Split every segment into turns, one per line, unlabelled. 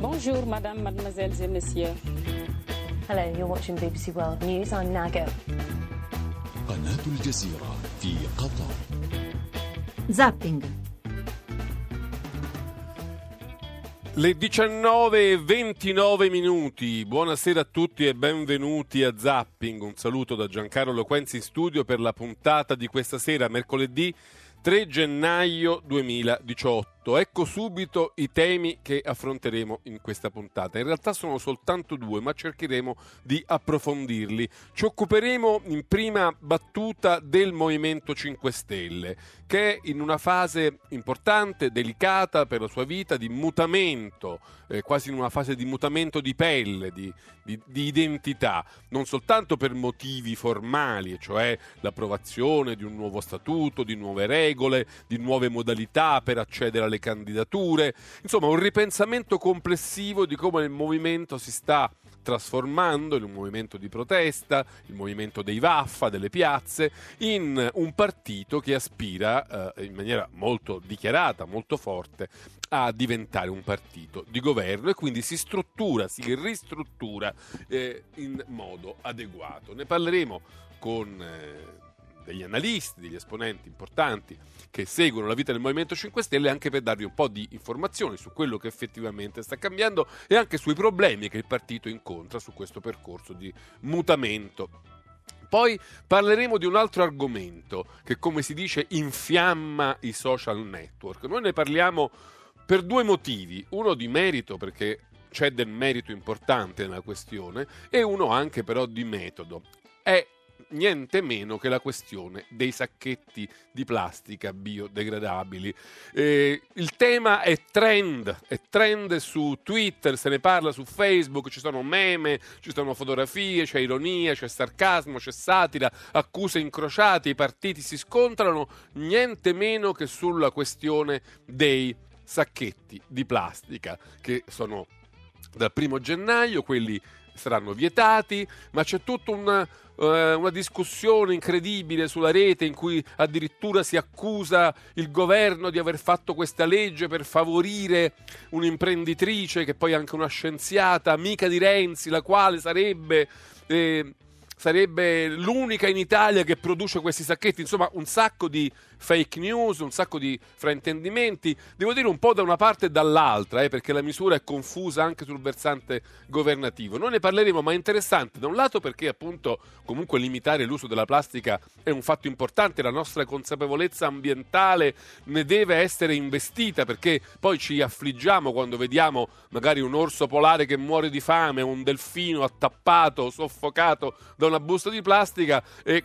Bonjour, madame, mademoiselles et messieurs.
Hello, you're watching BBC World News. I'm Nago.
قناة الجزيرة في قطر
Zapping.
Le 19.29 minuti, buonasera a tutti e benvenuti a Zapping. Un saluto da Giancarlo Loquenzi in studio per la puntata di questa sera, mercoledì 3 gennaio 2018. Ecco subito i temi che affronteremo in questa puntata. In realtà sono soltanto due, ma cercheremo di approfondirli. Ci occuperemo in prima battuta del Movimento 5 Stelle, che è in una fase importante, delicata per la sua vita, di mutamento, eh, quasi in una fase di mutamento di pelle, di, di, di identità, non soltanto per motivi formali, cioè l'approvazione di un nuovo statuto, di nuove regole, di nuove modalità per accedere alle candidature, insomma un ripensamento complessivo di come il movimento si sta trasformando in un movimento di protesta, il movimento dei Vaffa, delle piazze, in un partito che aspira eh, in maniera molto dichiarata, molto forte, a diventare un partito di governo e quindi si struttura, si ristruttura eh, in modo adeguato. Ne parleremo con... Eh, degli analisti, degli esponenti importanti che seguono la vita del Movimento 5 Stelle anche per darvi un po' di informazioni su quello che effettivamente sta cambiando e anche sui problemi che il partito incontra su questo percorso di mutamento. Poi parleremo di un altro argomento che, come si dice, infiamma i social network. Noi ne parliamo per due motivi, uno di merito perché c'è del merito importante nella questione e uno anche però di metodo. È niente meno che la questione dei sacchetti di plastica biodegradabili. Eh, il tema è trend, è trend su Twitter, se ne parla su Facebook, ci sono meme, ci sono fotografie, c'è ironia, c'è sarcasmo, c'è satira, accuse incrociate, i partiti si scontrano, niente meno che sulla questione dei sacchetti di plastica che sono dal primo gennaio, quelli saranno vietati, ma c'è tutta una, eh, una, discussione incredibile sulla rete in cui addirittura si accusa il governo di aver fatto questa legge per favorire un'imprenditrice che poi è anche una scienziata, amica di Renzi, la quale sarebbe... Eh, sarebbe l'unica in Italia che produce questi sacchetti, insomma un sacco di fake news, un sacco di fraintendimenti, devo dire un po' da una parte e dall'altra, eh, perché la misura è confusa anche sul versante governativo. Noi ne parleremo, ma è interessante da un lato perché appunto comunque limitare l'uso della plastica è un fatto importante, la nostra consapevolezza ambientale ne deve essere investita perché poi ci affliggiamo quando vediamo magari un orso polare che muore di fame, un delfino attappato, soffocato da una busta di plastica e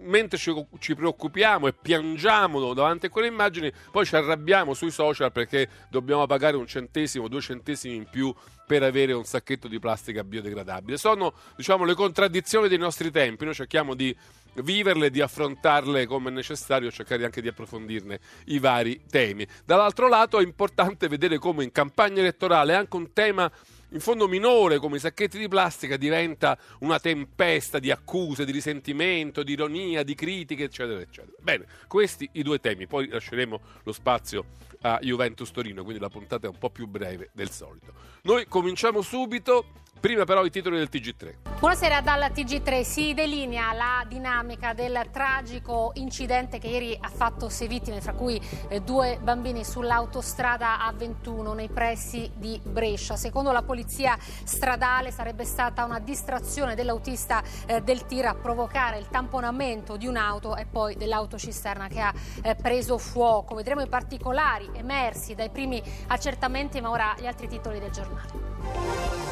mentre ci, ci, preoccupiamo e piangiamo davanti a quelle immagini, poi ci arrabbiamo sui social perché dobbiamo pagare un centesimo, due centesimi in più per avere un sacchetto di plastica biodegradabile. Sono, diciamo, le contraddizioni dei nostri tempi. Noi cerchiamo di viverle, di affrontarle come è necessario, cercare anche di approfondirne i vari temi. Dall'altro lato è importante vedere come in campagna elettorale anche un tema in fondo minore come i sacchetti di plastica diventa una tempesta di accuse, di risentimento, di ironia, di critiche, eccetera, eccetera. Bene, questi i due temi, poi lasceremo lo spazio a Juventus Torino, quindi la puntata è un po' più breve del solito. Noi cominciamo subito Prima però i titoli del TG3.
Buonasera dal TG3. Si delinea la dinamica del tragico incidente che ieri ha fatto sei vittime, fra cui eh, due bambini sull'autostrada A21 nei pressi di Brescia. Secondo la polizia stradale sarebbe stata una distrazione dell'autista eh, del tir a provocare il tamponamento di un'auto e poi dell'autocisterna che ha eh, preso fuoco. Vedremo i particolari emersi dai primi accertamenti, ma ora gli altri titoli del giornale.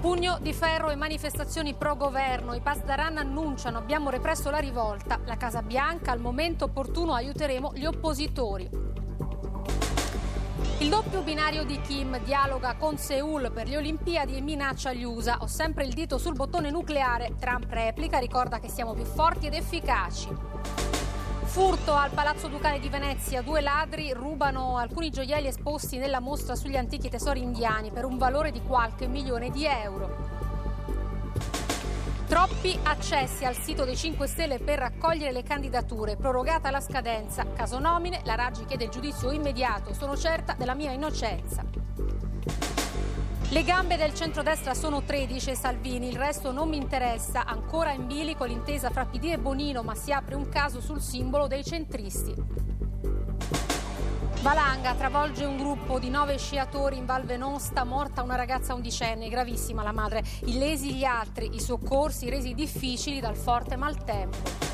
Pugno di ferro e manifestazioni pro governo. I Pasdaran annunciano abbiamo represso la rivolta. La Casa Bianca al momento opportuno aiuteremo gli oppositori. Il doppio binario di Kim dialoga con Seoul per le Olimpiadi e minaccia gli USA. Ho sempre il dito sul bottone nucleare. Trump replica, ricorda che siamo più forti ed efficaci. Furto al Palazzo Ducale di Venezia. Due ladri rubano alcuni gioielli esposti nella mostra sugli antichi tesori indiani per un valore di qualche milione di euro. Troppi accessi al sito dei 5 Stelle per raccogliere le candidature. Prorogata la scadenza. Caso nomine, la Raggi chiede il giudizio immediato. Sono certa della mia innocenza. Le gambe del centrodestra sono 13 Salvini, il resto non mi interessa. Ancora in bilico l'intesa fra PD e Bonino, ma si apre un caso sul simbolo dei centristi. Valanga travolge un gruppo di nove sciatori in Val Venosta, morta una ragazza undicenne, gravissima la madre, illesi gli altri, i soccorsi resi difficili dal forte maltempo.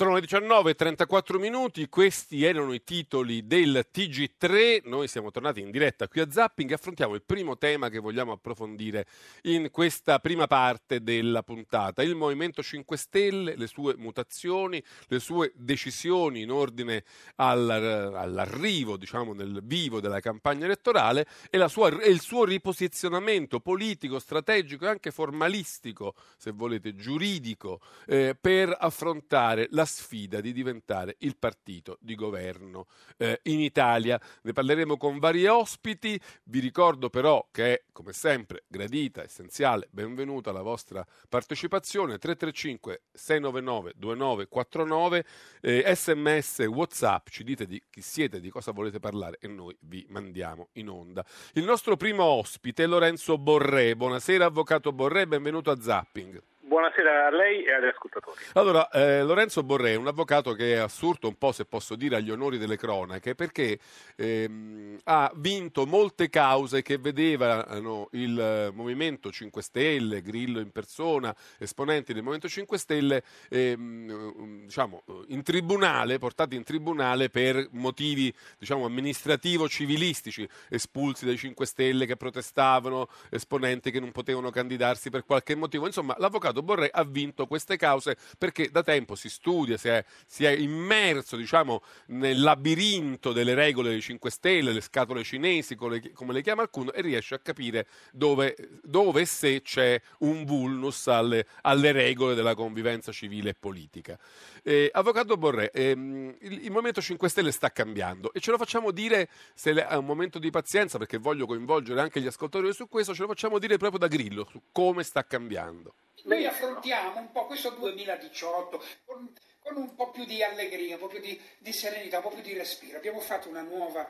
Sono le 19.34 minuti, questi erano i titoli del TG3, noi siamo tornati in diretta qui a Zapping e affrontiamo il primo tema che vogliamo approfondire in questa prima parte della puntata, il Movimento 5 Stelle, le sue mutazioni, le sue decisioni in ordine all'arrivo diciamo, nel vivo della campagna elettorale e, sua, e il suo riposizionamento politico, strategico e anche formalistico, se volete, giuridico, eh, per affrontare la sfida di diventare il partito di governo eh, in Italia. Ne parleremo con vari ospiti, vi ricordo però che è come sempre gradita, essenziale, benvenuta la vostra partecipazione 335 699 2949 eh, sms whatsapp ci dite di chi siete, di cosa volete parlare e noi vi mandiamo in onda. Il nostro primo ospite è Lorenzo Borré. Buonasera avvocato Borré, benvenuto a Zapping.
Buonasera a lei e agli ascoltatori.
Allora, eh, Lorenzo è un avvocato che è assurdo un po', se posso dire, agli onori delle cronache, perché ehm, ha vinto molte cause che vedevano il Movimento 5 Stelle, Grillo in persona, esponenti del Movimento 5 Stelle, ehm, diciamo, in tribunale, portati in tribunale per motivi diciamo, amministrativo-civilistici, espulsi dai 5 Stelle che protestavano, esponenti che non potevano candidarsi per qualche motivo. Insomma, l'avvocato Riccardo Borré ha vinto queste cause perché da tempo si studia, si è, si è immerso diciamo, nel labirinto delle regole dei 5 Stelle, le scatole cinesi, come le, chiama qualcuno, e riesce a capire dove, dove se c'è un vulnus alle, alle, regole della convivenza civile e politica. Eh, Avvocato Borré, ehm, il, il, Movimento 5 Stelle sta cambiando e ce lo facciamo dire, se è un momento di pazienza, perché voglio coinvolgere anche gli ascoltatori su questo, ce lo facciamo dire proprio da Grillo, su come sta cambiando.
Noi affrontiamo un po' questo 2018 con, con un po' più di allegria, un po' più di, di, serenità, un po' più di respiro. Abbiamo fatto una nuova,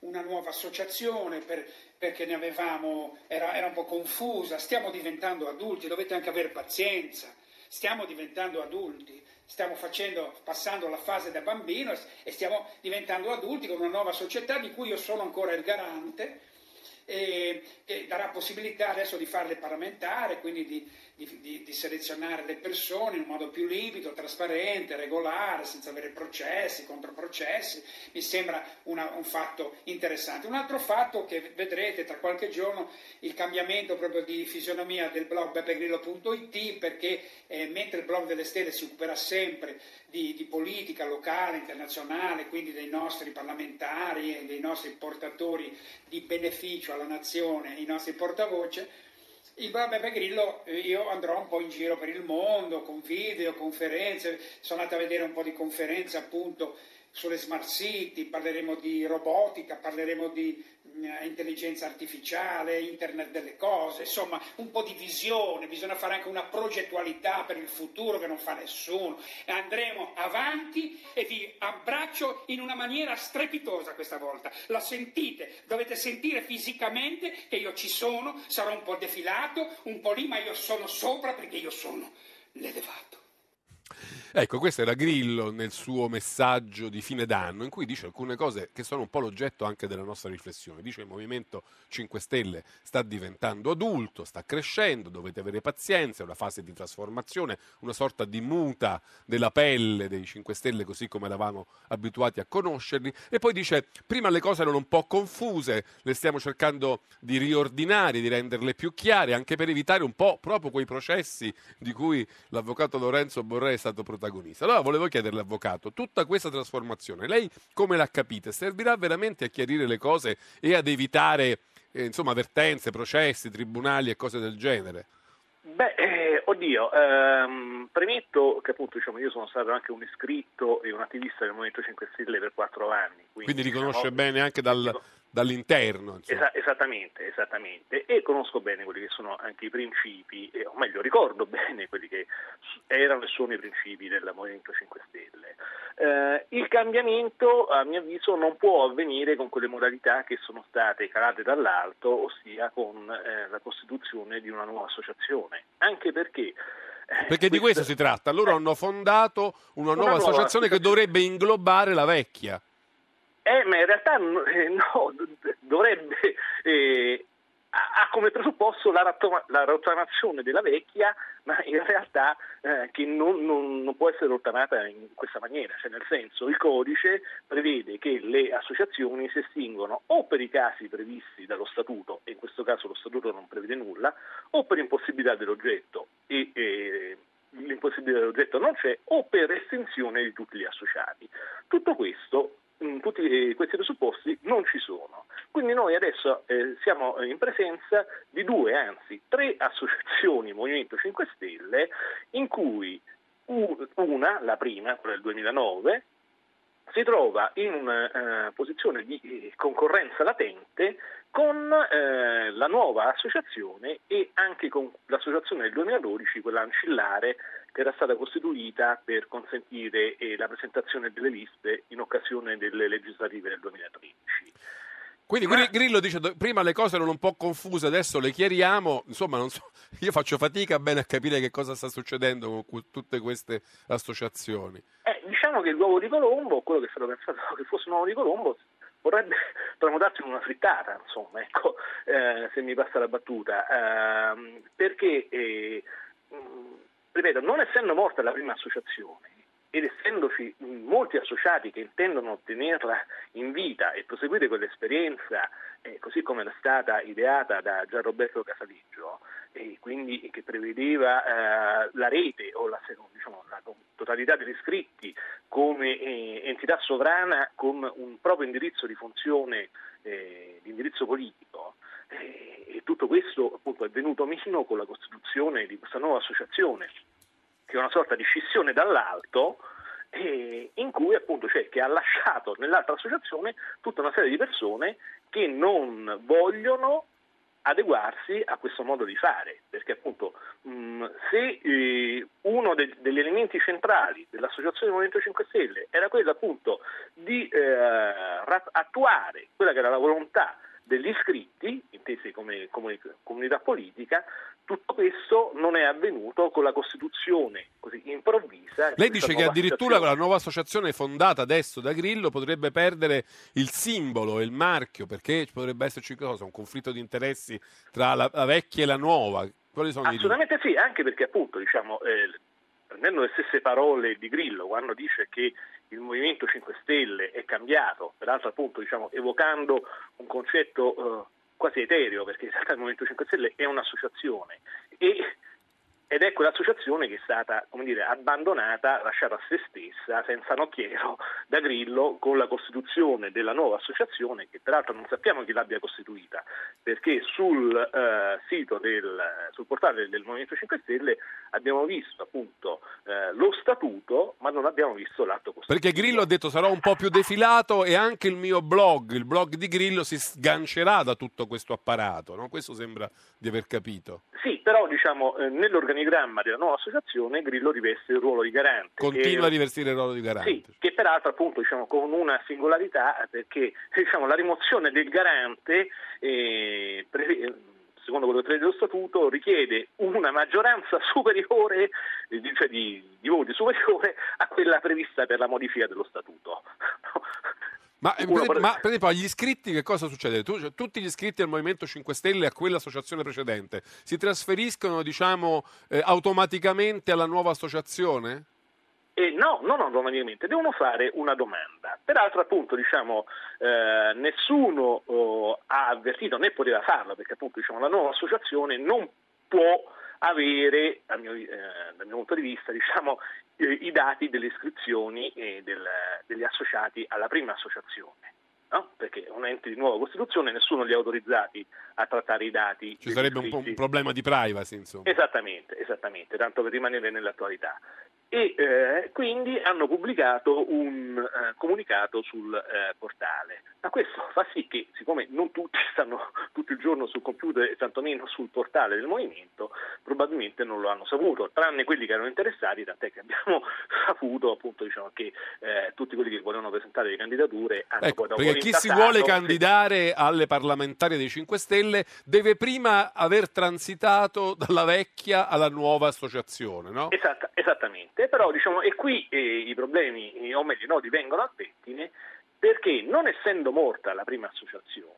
una nuova associazione per, perché ne avevamo, era, era un po' confusa, stiamo diventando adulti, dovete anche avere pazienza, stiamo diventando adulti. Stiamo facendo, passando la fase da bambino e stiamo diventando adulti con una nuova società di cui io sono ancora il garante. E, che darà possibilità adesso di farle parlamentare, quindi di, di, di, di, selezionare le persone in un modo più limpido, trasparente, regolare, senza avere processi, controprocessi. Mi sembra una, un fatto interessante. Un altro fatto che vedrete tra qualche giorno, il cambiamento proprio di fisionomia del blog beppegrillo.it, perché eh, mentre il blog delle stelle si occuperà sempre di, di, politica locale, internazionale, quindi dei nostri parlamentari e dei nostri portatori di beneficio alla nazione, i nostri portavoce, il Beppe Grillo io andrò un po' in giro per il mondo con video, conferenze, sono andato a vedere un po' di conferenze appunto sulle smart city, parleremo di robotica, parleremo di eh, intelligenza artificiale, internet delle cose, insomma un po' di visione, bisogna fare anche una progettualità per il futuro che non fa nessuno. Andremo avanti e vi abbraccio in una maniera strepitosa questa volta. La sentite, dovete sentire fisicamente che io ci sono, sarò un po' defilato, un po' lì, ma io sono sopra perché io sono l'elevato.
Ecco, questo era Grillo nel suo messaggio di fine d'anno, in cui dice alcune cose che sono un po' l'oggetto anche della nostra riflessione. Dice che il Movimento 5 Stelle sta diventando adulto, sta crescendo, dovete avere pazienza, è una fase di trasformazione, una sorta di muta della pelle dei 5 Stelle così come eravamo abituati a conoscerli. E poi dice, prima le cose erano un po' confuse, le stiamo cercando di riordinare, di renderle più chiare, anche per evitare un po' proprio quei processi di cui l'avvocato Lorenzo Borré è stato protagonista protagonista. Allora volevo chiederle, avvocato, tutta questa trasformazione, lei come l'ha capita? Servirà veramente a chiarire le cose e ad evitare eh, insomma, avvertenze, processi, tribunali e cose del genere?
Beh, eh, oddio, ehm, premetto che appunto diciamo, io sono stato anche un iscritto e un attivista del Movimento 5 Stelle per quattro anni.
Quindi, quindi riconosce diciamo, bene anche dal, dall'interno.
Esa- esattamente, esattamente. E conosco bene quelli che sono anche i principi, eh, o meglio, ricordo bene quelli che erano e sono i principi del Movimento 5 Stelle. Eh, il cambiamento, a mio avviso, non può avvenire con quelle modalità che sono state calate dall'alto, ossia con eh, la costituzione di una nuova associazione. Anche perché eh,
perché di questo si tratta. Loro hanno fondato una nuova,
nuova
associazione che dovrebbe inglobare la vecchia.
Eh, ma in realtà eh, no, dovrebbe eh, ha come presupposto la, rattoma- la rottamazione della vecchia, ma in realtà eh, che non, non- non può essere rottamata in questa maniera, cioè nel senso il codice prevede che le associazioni si estinguono o per i casi previsti dallo statuto, e in questo caso lo statuto non prevede nulla, o per impossibilità dell'oggetto e eh, l'impossibilità dell'oggetto non c'è, o per estinzione di tutti gli associati. Tutto questo tutti eh, questi presupposti non ci sono. Quindi noi adesso eh, siamo in presenza di due, anzi tre associazioni Movimento 5 Stelle in cui una, la prima, quella del 2009, si trova in una eh, posizione di eh, concorrenza latente con eh, la nuova associazione e anche con l'associazione del 2012, quella ancillare che era stata costituita per consentire eh, la presentazione delle liste in occasione delle legislative del 2013.
Quindi
Ma-
Gri- Grillo dice prima le cose erano un po' confuse, adesso le chiariamo. Insomma, so, io faccio fatica bene a capire che cosa sta succedendo con cu- tutte queste associazioni.
Eh, diciamo che l'uovo di Colombo, quello che è stato pensato che fosse un uovo di Colombo, vorrebbe tramutarsi in una frittata, insomma, ecco, eh, se mi passa la battuta, Ehm, perché, eh, mh, ripeto, non essendo morta la prima associazione ed essendoci molti associati che intendono tenerla in vita e proseguire quell'esperienza, eh, così come era stata ideata da Gianroberto Casaleggio, e quindi che prevedeva eh, la rete o la, diciamo, la totalità degli iscritti come eh, entità sovrana con un proprio indirizzo di funzione, eh, di indirizzo politico. Eh, e tutto questo venuto meno con la costituzione di questa nuova associazione, che è una sorta di scissione dall'alto, in cui appunto cioè, che ha lasciato nell'altra associazione tutta una serie di persone che non vogliono adeguarsi a questo modo di fare, perché appunto mh, se eh, uno de- degli elementi centrali dell'Associazione Movimento 5 Stelle era quello appunto di eh, attuare quella che era la volontà degli iscritti, intesi come, come comunità politica, tutto questo non è avvenuto con la Costituzione così improvvisa.
Lei dice che addirittura la nuova associazione fondata adesso da Grillo potrebbe perdere il simbolo e il marchio, perché potrebbe esserci cosa? un conflitto di interessi tra la, la vecchia e la nuova. Quali sono i
Assolutamente sì, anche perché appunto diciamo, eh, prendendo le stesse parole di Grillo quando dice che il Movimento 5 Stelle è cambiato, peraltro appunto diciamo, evocando un concetto eh, quasi etereo, perché in realtà il Movimento 5 Stelle è un'associazione e, ed è quell'associazione che è stata come dire, abbandonata, lasciata a se stessa, senza nocchiero, da Grillo con la costituzione della nuova associazione, che peraltro non sappiamo chi l'abbia costituita, perché sul eh, sito del, sul portale del Movimento 5 Stelle abbiamo visto appunto eh, lo statuto, ma non abbiamo visto l'atto costitutivo.
Perché Grillo ha detto sarò un po' più defilato e anche il mio blog, il blog di Grillo si sgancerà da tutto questo apparato, no? questo sembra di aver capito.
Sì, però diciamo eh, nell'organigramma della nuova associazione Grillo riveste il ruolo di garante.
Continua
che-
a rivestire il ruolo di garante.
Sì, che peraltro appunto diciamo, con una singolarità perché diciamo, la rimozione del garante, eh, pre- secondo quello che prevede lo statuto, richiede una maggioranza superiore, cioè di, di voti superiore a quella prevista per la modifica dello statuto.
Ma, eh, per,
per-
ma, per esempio agli iscritti che cosa succede? Tu- cioè, tutti gli iscritti al Movimento 5 Stelle a quell'associazione precedente si trasferiscono diciamo eh, automaticamente alla nuova associazione?
Eh, no, non automaticamente, devono fare una domanda. Peraltro, appunto, diciamo, eh, nessuno oh, ha avvertito né poteva farlo, perché appunto diciamo, la nuova associazione non può avere, dal mio, eh, dal mio punto di vista, diciamo, eh, i dati delle iscrizioni e del- degli associati alla prima associazione. no? Perché è un ente di nuova Costituzione, nessuno li ha autorizzati a trattare i dati.
Ci sarebbe un, un problema di privacy, insomma.
Esattamente, esattamente, tanto per rimanere nell'attualità. E eh, quindi hanno pubblicato un eh, comunicato sul eh, portale. Ma questo fa sì che, siccome non tutti stanno tutto il giorno sul computer e tantomeno sul portale del movimento, probabilmente non lo hanno saputo, tranne quelli che erano interessati, tant'è che abbiamo saputo appunto diciamo, che eh, tutti quelli che volevano presentare le candidature hanno
Ecco,
poi dopo
perché chi si vuole candidare alle parlamentari dei 5 Stelle deve prima aver transitato dalla vecchia alla nuova associazione, no?
Esatta- esattamente, però diciamo, e qui eh, i problemi, eh, o meglio i nodi, vengono al pettine perché non essendo morta la prima associazione,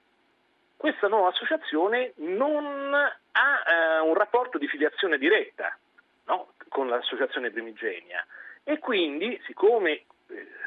questa nuova associazione non ha eh, un rapporto di filiazione diretta no? con l'associazione primigenia e quindi siccome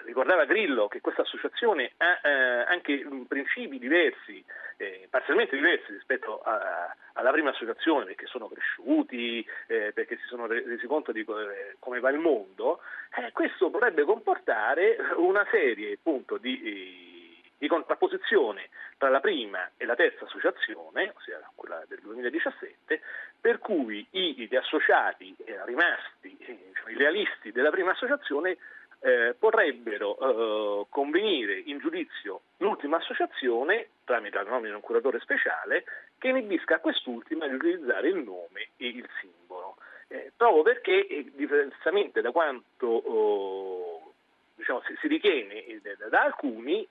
ricordava Grillo che questa associazione ha eh, anche principi diversi, eh, parzialmente diversi rispetto a- alla prima associazione perché sono cresciuti, eh, perché si sono re- resi conto di eh, come va il mondo, eh, questo potrebbe comportare una serie appunto di, eh, di contrapposizione tra la prima e la terza associazione, ossia quella del 2017, per cui gli associati eh, rimasti, eh, diciamo, i realisti della prima associazione eh, potrebbero eh, convenire in giudizio l'ultima associazione tramite la nomina di un curatore speciale che inibisca a quest'ultima di utilizzare il nome e il simbolo. Eh, proprio perché, eh, diversamente da quanto oh, diciamo, si, si ritiene eh, da, da alcuni,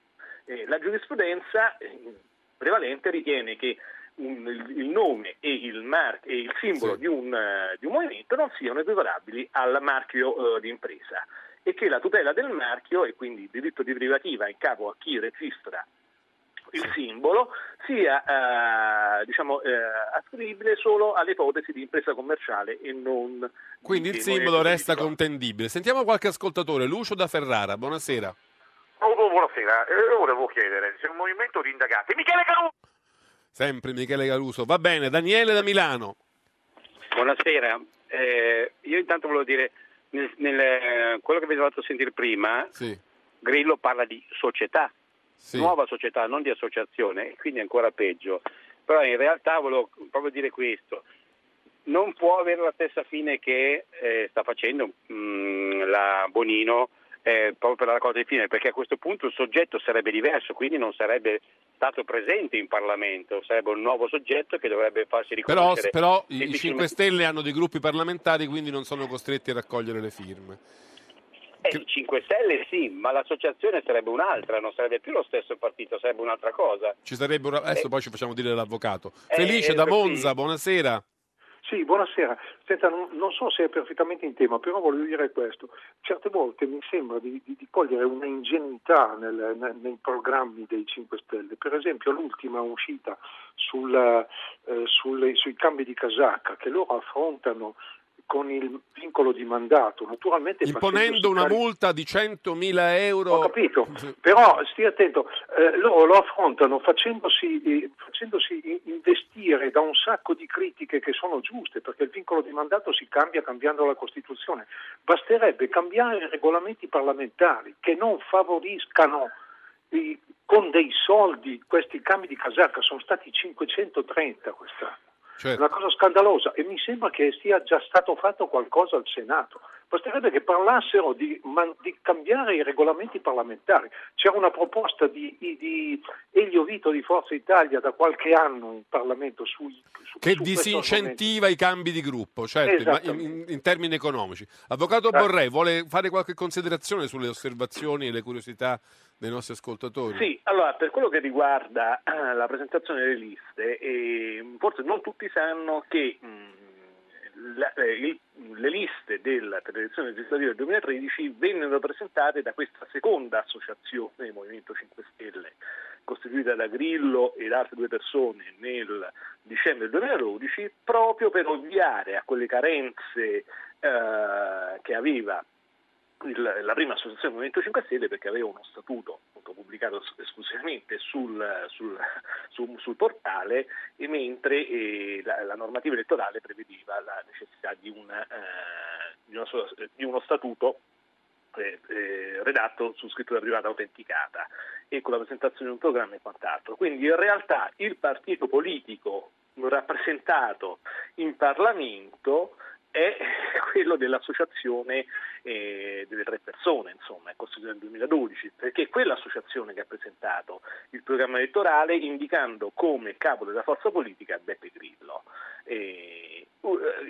eh, la giurisprudenza prevalente ritiene che un- il, nome e il, mar- e il simbolo
Sì.
di, un, di un movimento non siano equiparabili al marchio eh, di impresa e che la tutela del marchio e quindi il diritto di privativa in capo a chi registra il simbolo sia eh, diciamo, eh, ascrivibile solo alle ipotesi di impresa commerciale e non
Quindi
di
il simbolo resta contendibile. Sentiamo qualche ascoltatore. Lucio da Ferrara, buonasera.
Oh, oh, buonasera, Eh, io volevo chiedere se un movimento di indagati. Michele Caruso!
Sempre Michele Caruso. Va bene, Daniele da Milano.
Buonasera, Eh, io intanto volevo dire, nel, nel, eh, quello che vi avete fatto sentire prima,
Sì,
Grillo parla di società,
sì.
nuova società, non di associazione, e quindi è ancora peggio. Però in realtà volevo proprio dire questo, non può avere la stessa fine che eh, sta facendo mm, la Bonino eh, proprio per la raccolta di firme, perché a questo punto il soggetto sarebbe diverso, quindi non sarebbe stato presente in Parlamento, sarebbe un nuovo soggetto che dovrebbe farsi
Però,
riconoscere.
però i
difficilmente-
5 Stelle hanno dei gruppi parlamentari, quindi non sono costretti a raccogliere le firme.
Eh, i 5 Stelle sì, ma l'associazione sarebbe un'altra, non sarebbe più lo stesso partito, sarebbe un'altra cosa.
Ci sarebbe un... Adesso
Eh.
poi ci facciamo dire l'avvocato.
Eh,
Felice
eh,
da
sì.
Monza, buonasera.
Sì, buonasera. Senta, non, non so se è perfettamente in tema, però voglio dire questo. Certe volte mi sembra di, di- di cogliere una ingenuità nel- nel- nei programmi dei 5 Stelle. Per esempio l'ultima uscita sul, eh, sulle- sui cambi di casacca che loro affrontano con il vincolo di mandato, naturalmente
Imponendo una
carico-
multa di 100.000 euro.
ho capito, però stia attento, eh, loro lo affrontano facendosi, eh, facendosi investire da un sacco di critiche che sono giuste, perché il vincolo di mandato si cambia cambiando la Costituzione. Basterebbe cambiare i regolamenti parlamentari che non favoriscano i- con dei soldi questi cambi di casacca, sono stati 530 quest'anno.
Certo.
una cosa scandalosa e mi sembra che sia già stato fatto qualcosa al Senato. Basterebbe che parlassero di, man- di cambiare i regolamenti parlamentari. C'era una proposta di, di- di Elio Vito di Forza Italia da qualche anno in Parlamento sui, su,
Che
su
disincentiva i cambi di gruppo, certo, in- in, in termini economici. Avvocato
Eh.
Borrell, vuole fare qualche considerazione sulle osservazioni e le curiosità dei nostri ascoltatori?
Sì, allora per quello che riguarda eh, la presentazione delle liste, eh, forse non tutti sanno che mh, la- eh, il- le liste della per le elezioni legislative del 2013 vennero presentate da questa seconda associazione del Movimento 5 Stelle, costituita da Grillo e da altre due persone nel dicembre del 2012, proprio per ovviare a quelle carenze eh, che aveva la prima associazione del Movimento 5 Stelle perché aveva uno statuto pubblicato es- esclusivamente sul, sul- su- sul portale mentre eh, la, la normativa elettorale prevedeva la necessità di, una, eh, di, una di uno statuto eh, eh, redatto su scrittura privata autenticata e con la presentazione di un programma e quant'altro. Quindi in realtà il partito politico rappresentato in Parlamento è quello dell'associazione eh, delle tre persone, insomma, è costituita nel 2012, perché è quell'associazione che ha presentato il programma elettorale indicando come capo della forza politica Beppe Grillo. Eh,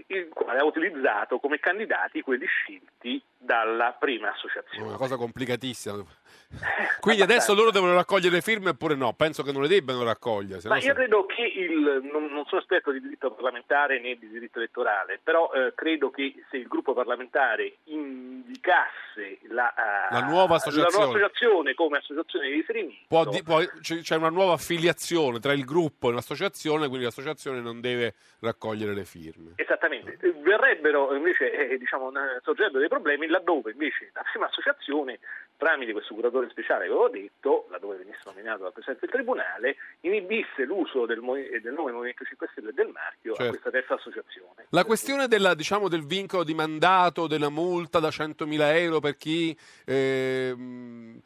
il quale ha utilizzato come candidati quelli scelti dalla prima associazione.
Una cosa complicatissima. Quindi adesso loro devono raccogliere firme oppure no? Penso che non le debbano raccogliere.
Ma io so... credo che il, non, non, sono esperto di diritto parlamentare né di diritto elettorale, però eh, credo che se il gruppo parlamentare indicasse la, uh,
la, nuova, associazione.
la nuova associazione come associazione di riferimento,
può di, può, c'è una nuova affiliazione tra il gruppo e l'associazione, quindi l'associazione non deve raccogliere le firme.
Esattamente, verrebbero invece, eh, diciamo, sorgerebbero dei problemi laddove invece la prima associazione, tramite questo curatore speciale che avevo detto, laddove venisse nominato dal Presidente del Tribunale, inibisse l'uso del, del nome Movimento 5 Stelle e del marchio certo. a questa terza associazione.
La questione della, diciamo, del vincolo di mandato, della multa da 100.000 euro per chi eh,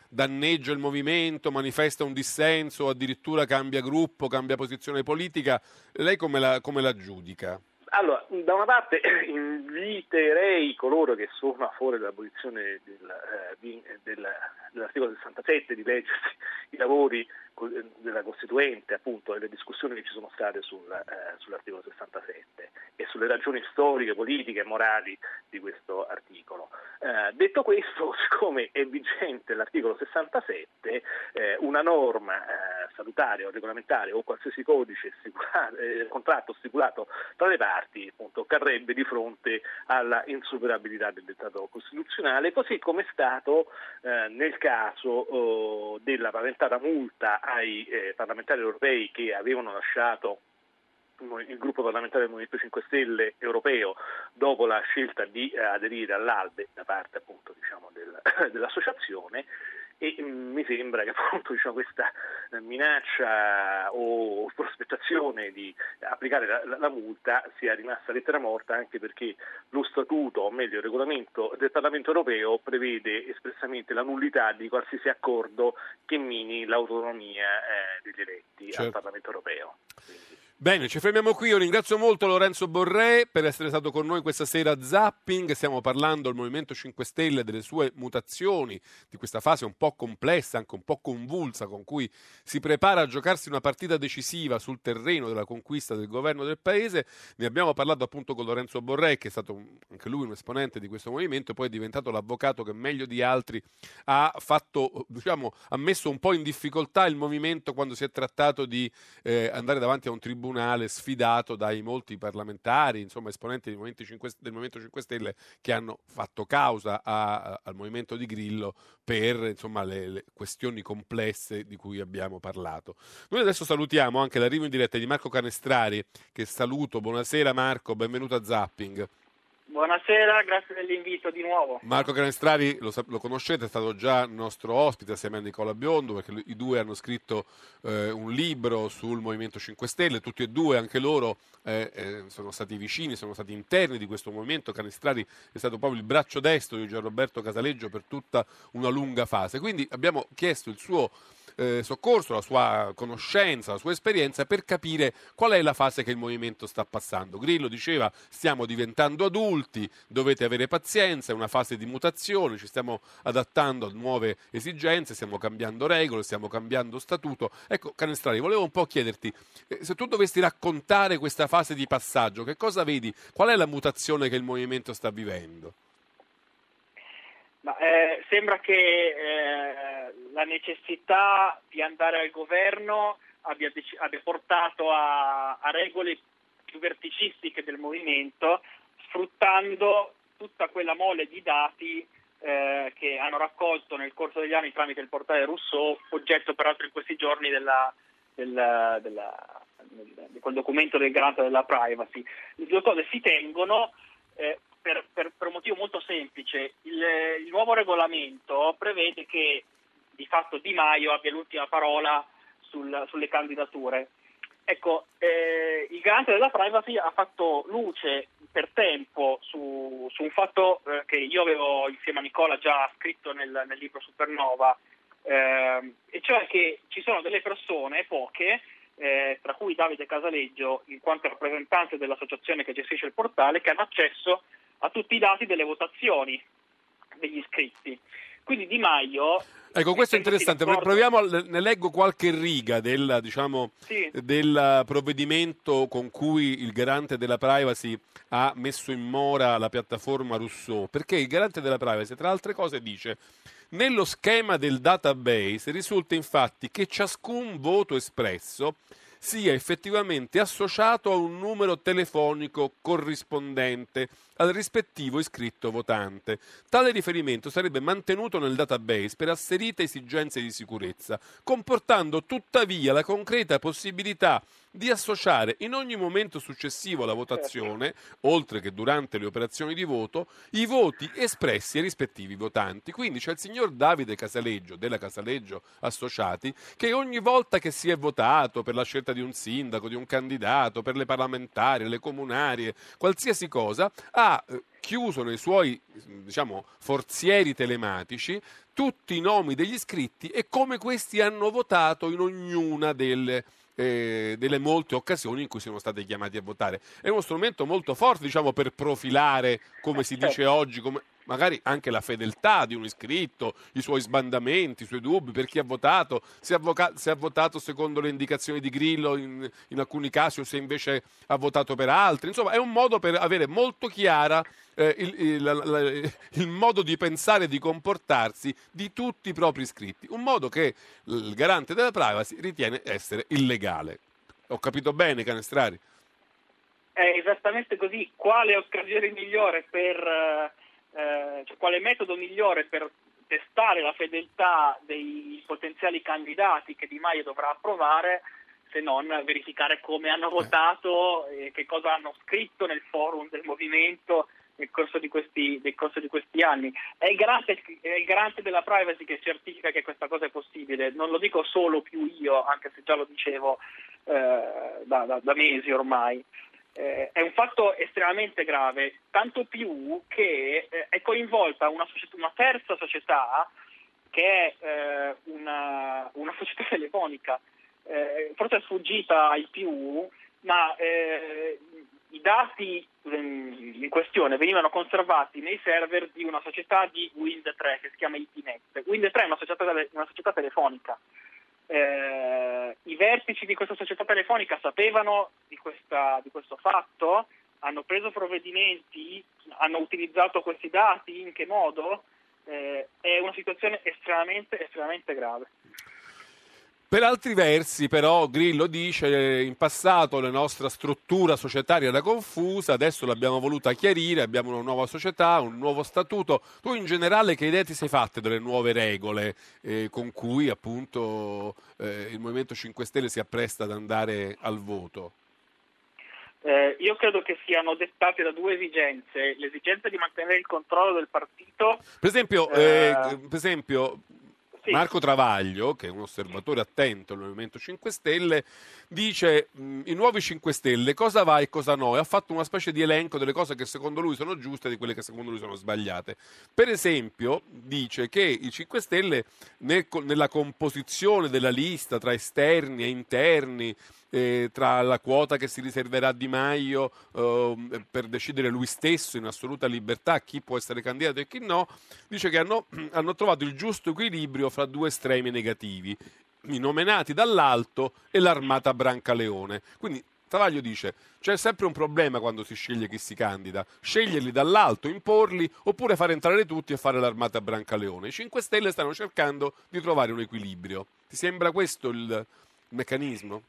danneggia il movimento, manifesta un dissenso, addirittura cambia gruppo, cambia posizione politica, lei come la, come la giudica?
Allora, da una parte inviterei coloro che sono a favore dell'abolizione del, eh, del, dell'articolo 67 di leggersi i lavori della Costituente appunto e le discussioni che ci sono state sul, eh, sull'articolo 67 e sulle ragioni storiche, politiche e morali di questo articolo. Eh, detto questo, siccome è vigente l'articolo 67, eh, una norma eh, salutaria o regolamentare o qualsiasi codice stipulato, eh, contratto stipulato tra le parti appunto, carrebbe di fronte alla insuperabilità del dettato costituzionale, così come è stato eh, nel caso oh, della paventata multa ai eh, parlamentari europei che avevano lasciato il gruppo parlamentare del Movimento 5 Stelle europeo dopo la scelta di eh, aderire all'ALBE da parte appunto diciamo, del, dell'associazione e mm, mi sembra che appunto diciamo, questa eh, minaccia o prospettazione di applicare la, la, la, multa sia rimasta lettera morta anche perché lo statuto, o meglio il regolamento del Parlamento europeo prevede espressamente la nullità di qualsiasi accordo che mini l'autonomia eh, degli eletti certo. al Parlamento europeo. Quindi.
Bene, ci fermiamo qui. Io ringrazio molto Lorenzo Borré per essere stato con noi questa sera a Zapping. Stiamo parlando del Movimento 5 Stelle, delle sue mutazioni, di questa fase un po' complessa, anche un po' convulsa, con cui si prepara a giocarsi una partita decisiva sul terreno della conquista del governo del paese. Ne abbiamo parlato appunto con Lorenzo Borré, che è stato anche lui un esponente di questo movimento, poi è diventato l'avvocato che meglio di altri ha fatto, diciamo, ha messo un po' in difficoltà il movimento quando si è trattato di eh, andare davanti a un tribunale tribunale sfidato dai molti parlamentari, insomma esponenti del Movimento 5, del Movimento 5 Stelle che hanno fatto causa a, al Movimento di Grillo per insomma, le, le, questioni complesse di cui abbiamo parlato. Noi adesso salutiamo anche l'arrivo in diretta di Marco Canestrari, che saluto. Buonasera Marco, benvenuto a Zapping.
Buonasera, grazie dell'invito di nuovo.
Marco Canestrari lo, lo, conoscete, è stato già nostro ospite assieme a Nicola Biondo perché i due hanno scritto eh, un libro sul Movimento 5 Stelle, tutti e due, anche loro eh, eh, sono stati vicini, sono stati interni di questo movimento. Canestrari è stato proprio il braccio destro di Gianroberto Casaleggio per tutta una lunga fase. Quindi abbiamo chiesto il suo eh, soccorso, la sua conoscenza, la sua esperienza per capire qual è la fase che il movimento sta passando. Grillo diceva stiamo diventando adulti, dovete avere pazienza, è una fase di mutazione, ci stiamo adattando a nuove esigenze, stiamo cambiando regole, stiamo cambiando statuto. Ecco, Canestrari, volevo un po' chiederti, eh, se tu dovessi raccontare questa fase di passaggio, che cosa vedi? Qual è la mutazione che il movimento sta vivendo?
Ma, eh, sembra che eh, la necessità di andare al governo abbia, dec- abbia portato a, a, regole più verticistiche del movimento, sfruttando tutta quella mole di dati eh, che hanno raccolto nel corso degli anni tramite il portale Rousseau, oggetto peraltro in questi giorni della, della, della, di quel documento del garante della privacy. Le due cose si tengono. Eh, per, per, per, un motivo molto semplice. Il, il, nuovo regolamento prevede che di fatto Di Maio abbia l'ultima parola sul, sulle candidature. Ecco, eh, il garante della privacy ha fatto luce per tempo su, su un fatto eh, che io avevo insieme a Nicola già scritto nel, nel libro Supernova, eh, e cioè che ci sono delle persone, poche, eh, tra cui Davide Casaleggio, in quanto rappresentante dell'associazione che gestisce il portale, che hanno accesso a tutti i dati delle votazioni degli iscritti. Quindi Di Maio
Ecco, questo è interessante. Proviamo, ne leggo qualche riga del, diciamo,
sì.
del, provvedimento con cui il garante della privacy ha messo in mora la piattaforma Rousseau, perché il garante della privacy, tra altre cose, dice nello schema del database risulta infatti che ciascun voto espresso sia effettivamente associato a un numero telefonico corrispondente al rispettivo iscritto votante. Tale riferimento sarebbe mantenuto nel database per asserite esigenze di sicurezza, comportando tuttavia la concreta possibilità di associare in ogni momento successivo alla votazione, oltre che durante le operazioni di voto, i voti espressi ai rispettivi votanti. Quindi c'è il signor Davide Casaleggio della Casaleggio Associati che ogni volta che si è votato per la scelta di un sindaco, di un candidato, per le parlamentari, le comunarie, qualsiasi cosa, ha eh, chiuso nei suoi diciamo, forzieri telematici tutti i nomi degli iscritti e come questi hanno votato in ognuna delle eh, delle molte occasioni in cui siamo stati chiamati a votare. È uno strumento molto forte, diciamo, per profilare, come si dice certo. oggi, come, magari anche la fedeltà di un iscritto, i suoi sbandamenti, i suoi dubbi, per chi ha votato, se ha, voca- se ha votato secondo le indicazioni di Grillo in, in, alcuni casi o se invece ha votato per altri. Insomma, è un modo per avere molto chiara eh, il, il, la, la, il, modo di pensare e di comportarsi di tutti i propri iscritti, un modo che il garante della privacy ritiene essere illegale. Ho capito bene, Canestrari?
È esattamente così. Quale occasione migliore per, eh, cioè, quale metodo migliore per testare la fedeltà dei potenziali candidati che Di Maio dovrà approvare se non verificare come hanno votato e che cosa hanno scritto nel forum del movimento nel corso di questi, corso di questi anni. È il, garante, è il, garante, della privacy che certifica che questa cosa è possibile, non lo dico solo più io, anche se già lo dicevo eh, da, da, da, mesi ormai. Eh, è un fatto estremamente grave, tanto più che eh, è coinvolta una, società, una, terza società che è eh, una, una, società telefonica. Eh, forse è sfuggita ai più, ma eh, i dati ehm, in questione venivano conservati nei server di una società di Wind 3 che si chiama ITNet. Wind 3 è una società, una società telefonica. Eh, I vertici di questa società telefonica sapevano di, questa, di questo fatto, hanno preso provvedimenti, hanno utilizzato questi dati, in che modo? Eh, è una situazione estremamente, estremamente grave.
Per altri versi, però, Grillo dice in passato la nostra struttura societaria era confusa, adesso l'abbiamo voluta chiarire, abbiamo una nuova società, un nuovo statuto. Tu in generale che idee ti sei fatte delle nuove regole eh, con cui appunto eh, il Movimento 5 Stelle si appresta ad andare al voto?
Eh, io credo che siano dettate da due esigenze, l'esigenza di mantenere il controllo del partito.
Per esempio, eh, eh per esempio sì. Marco Travaglio, che è un osservatore attento al Movimento 5 Stelle, dice mh, i nuovi 5 Stelle cosa va e cosa no e ha fatto una specie di elenco delle cose che secondo lui sono giuste e di quelle che secondo lui sono sbagliate. Per esempio dice che i 5 Stelle nel, nella composizione della lista tra esterni e interni eh, tra la quota che si riserverà Di Maio eh, per decidere lui stesso in assoluta libertà chi può essere candidato e chi no, dice che hanno, hanno trovato il giusto equilibrio fra due estremi negativi, i nominati dall'alto e l'armata Brancaleone. Quindi Travaglio dice c'è sempre un problema quando si sceglie chi si candida, sceglierli dall'alto, imporli oppure fare entrare tutti e fare l'armata Brancaleone. I 5 Stelle stanno cercando di trovare un equilibrio. Ti sembra questo il meccanismo?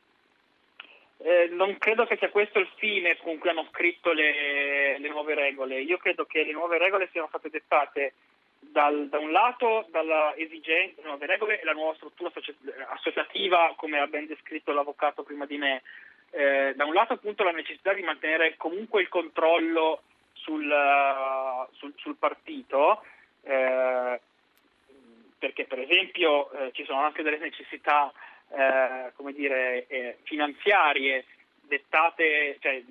Eh, non credo che sia questo il fine con cui hanno scritto le, le, nuove regole. Io credo che le nuove regole siano state dettate dal, da un lato dalla esigenza delle nuove regole e la nuova struttura associativa, come ha ben descritto l'avvocato prima di me. Eh, da un lato appunto la necessità di mantenere comunque il controllo sul, uh, sul, sul partito, eh, perché per esempio eh, ci sono anche delle necessità eh, come dire, eh, finanziarie dettate, cioè,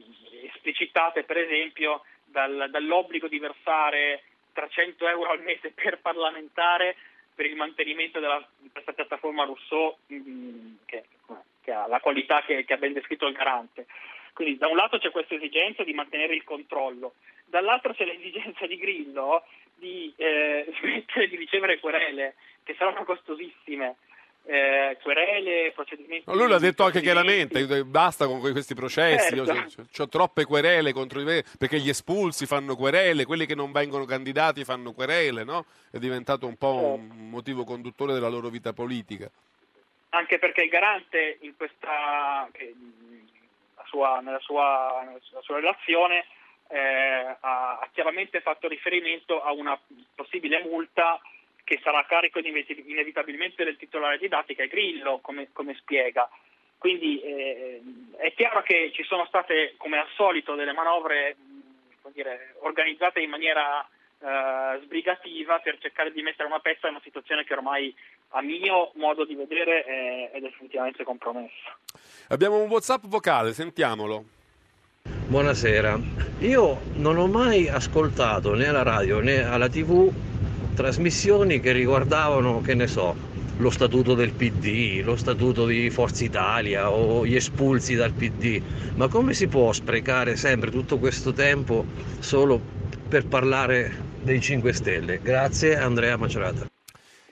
esplicitate per esempio dal, dall'obbligo di versare 300 euro al mese per parlamentare per il mantenimento della, di questa piattaforma Rousseau mh, mm, che, che, ha la qualità che, che ha ben descritto il garante. Quindi da un lato c'è questa esigenza di mantenere il controllo, dall'altro c'è l'esigenza di Grillo di eh, smettere di ricevere querele, che saranno costosissime. Eh, querele, procedimenti.
No, lui l'ha detto anche chiaramente: basta con questi processi.
Certo.
Ho troppe querele contro di me perché gli espulsi fanno querele, quelli che non vengono candidati fanno querele. No? È diventato un po' un motivo conduttore della loro vita politica.
Anche perché il garante in questa. Sua, nella, sua, nella, sua, relazione eh, ha, chiaramente fatto riferimento a una possibile multa che sarà a carico inevitabilmente del titolare di dati che è Grillo, come, come spiega. Quindi eh, è chiaro che ci sono state, come al solito, delle manovre dire, organizzate in maniera eh, sbrigativa per cercare di mettere una pezza in una situazione che ormai, a mio modo di vedere, è, è definitivamente compromessa.
Abbiamo un WhatsApp vocale, sentiamolo.
Buonasera, io non ho mai ascoltato né alla radio né alla tv trasmissioni che riguardavano, che ne so, lo statuto del PD, lo statuto di Forza Italia o gli espulsi dal PD, ma come si può sprecare sempre tutto questo tempo solo per parlare dei 5 Stelle? Grazie Andrea Macerata.